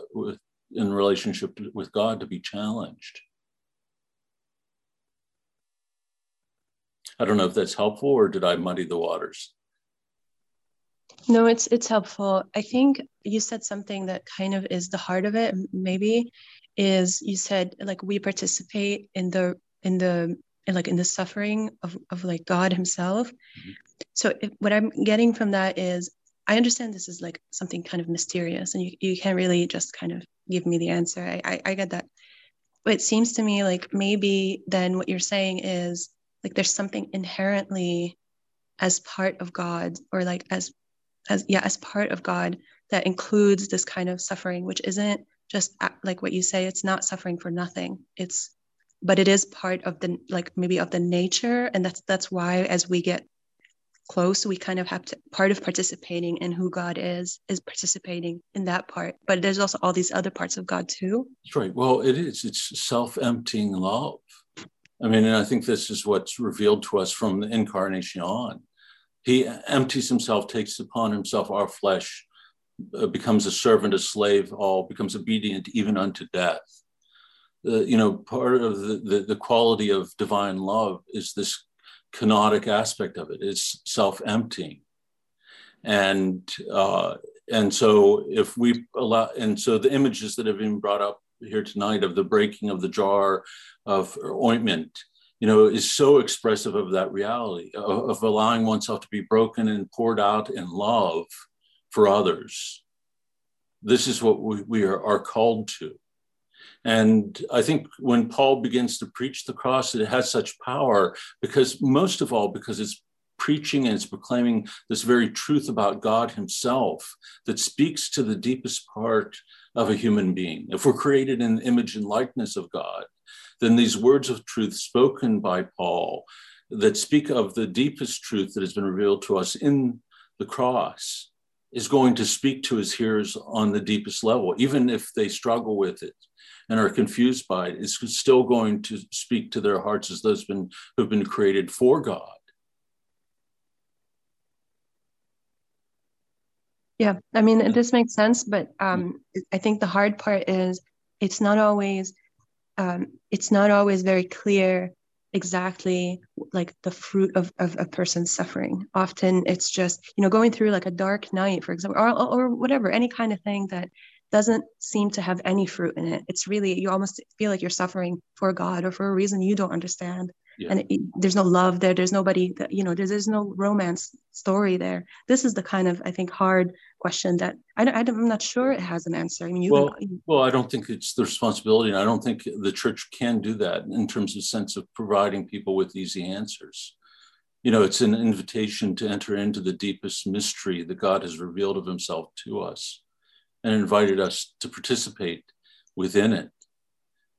in relationship with God to be challenged. I don't know if that's helpful or did I muddy the waters? No, it's it's helpful. I think you said something that kind of is the heart of it. Maybe is you said like we participate in the in the in like in the suffering of of like God Himself. Mm-hmm. So if, what I'm getting from that is I understand this is like something kind of mysterious, and you you can't really just kind of give me the answer. I I, I get that, but it seems to me like maybe then what you're saying is like there's something inherently as part of god or like as as yeah as part of god that includes this kind of suffering which isn't just like what you say it's not suffering for nothing. It's but it is part of the like maybe of the nature and that's that's why as we get close we kind of have to part of participating in who god is is participating in that part. But there's also all these other parts of god too. That's right. Well it is it's self-emptying love i mean and i think this is what's revealed to us from the incarnation on. He empties himself takes upon himself our flesh uh, becomes a servant a slave all becomes obedient even unto death. You know part of the, the, the quality of divine love is this kenotic aspect of it. It's self-emptying, and uh, and so if we allow, and so the images that have been brought up here tonight of the breaking of the jar of ointment, you know, is so expressive of that reality of, of allowing oneself to be broken and poured out in love for others. This is what we, we are, are called to. And I think when Paul begins to preach the cross, it has such power because, most of all, because it's preaching and it's proclaiming this very truth about God Himself that speaks to the deepest part of a human being. If we're created in the image and likeness of God, then these words of truth spoken by Paul that speak of the deepest truth that has been revealed to us in the cross is going to speak to his hearers on the deepest level, even if they struggle with it and are confused by it, it's still going to speak to their hearts as those been, who've been created for God. Yeah, I mean, this makes sense, but um, I think the hard part is it's not always um, it's not always very clear exactly like the fruit of, of a person's suffering. Often it's just, you know, going through like a dark night, for example, or, or whatever, any kind of thing that doesn't seem to have any fruit in it. It's really, you almost feel like you're suffering for God or for a reason you don't understand. Yeah. And it, there's no love there. There's nobody that, you know, there's, there's no romance story there. This is the kind of, I think, hard question that I, I am not sure it has an answer. I mean, you well, can, well, I don't think it's the responsibility. And I don't think the church can do that in terms of sense of providing people with easy answers. You know, it's an invitation to enter into the deepest mystery that God has revealed of himself to us and invited us to participate within it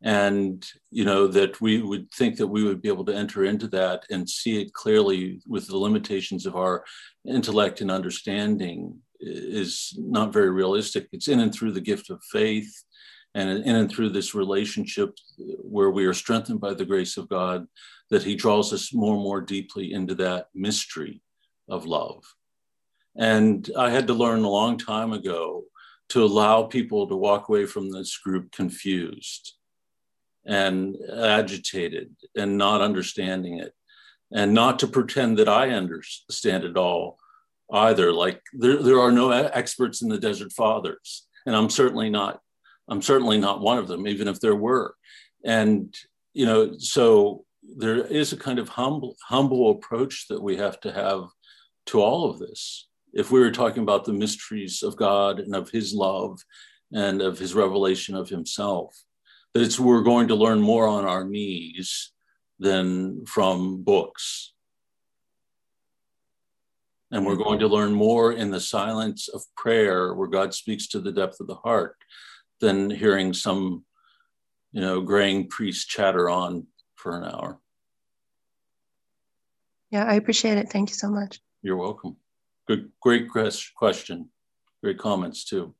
and you know that we would think that we would be able to enter into that and see it clearly with the limitations of our intellect and understanding is not very realistic. It's in and through the gift of faith and in and through this relationship where we are strengthened by the grace of god that he draws us more and more deeply into that mystery of love. And i had to learn a long time ago to allow people to walk away from this group confused and agitated and not understanding it. And not to pretend that i understand it all either. Like there, there are no experts in the desert fathers and i'm certainly not i'm certainly not one of them even if there were. And you know so there is a kind of humble humble approach that we have to have to all of this. If we were talking about the mysteries of God and of his love and of his revelation of himself, that it's we're going to learn more on our knees than from books. And we're going to learn more in the silence of prayer where God speaks to the depth of the heart than hearing some, you know, graying priest chatter on for an hour. Yeah, I appreciate it. Thank you so much. You're welcome. Good, great question. Great comments too.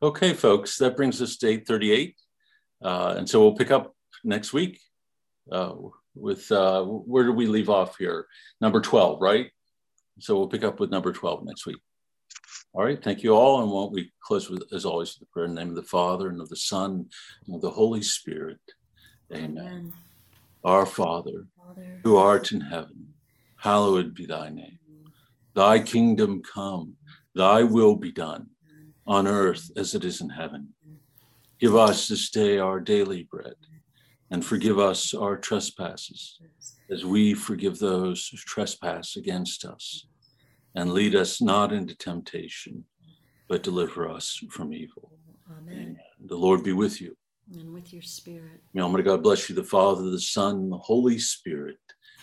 Okay, folks, that brings us to 838. Uh, and so we'll pick up next week uh, with, uh, where do we leave off here? Number 12, right? So we'll pick up with number 12 next week. All right, thank you all. And won't we close with, as always, the prayer in the name of the Father and of the Son and of the Holy Spirit. Amen. Amen. Our Father, Father, who art in heaven, hallowed be thy name. Thy kingdom come, thy will be done on earth as it is in heaven. Mm-hmm. Give us this day our daily bread and forgive us our trespasses as we forgive those who trespass against us. And lead us not into temptation, but deliver us from evil. Amen. Amen. The Lord be with you. And with your spirit. May Almighty God bless you, the Father, the Son, the Holy Spirit.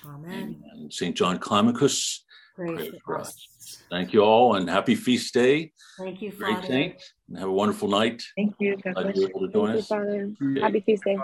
Amen. Amen. St. John Climacus, pray, pray for us. us. Thank you all and happy feast day. Thank you, Great Father. Saint, and have a wonderful night. Thank you. God bless you. Able to join Thank us. You, Father. Happy feast day.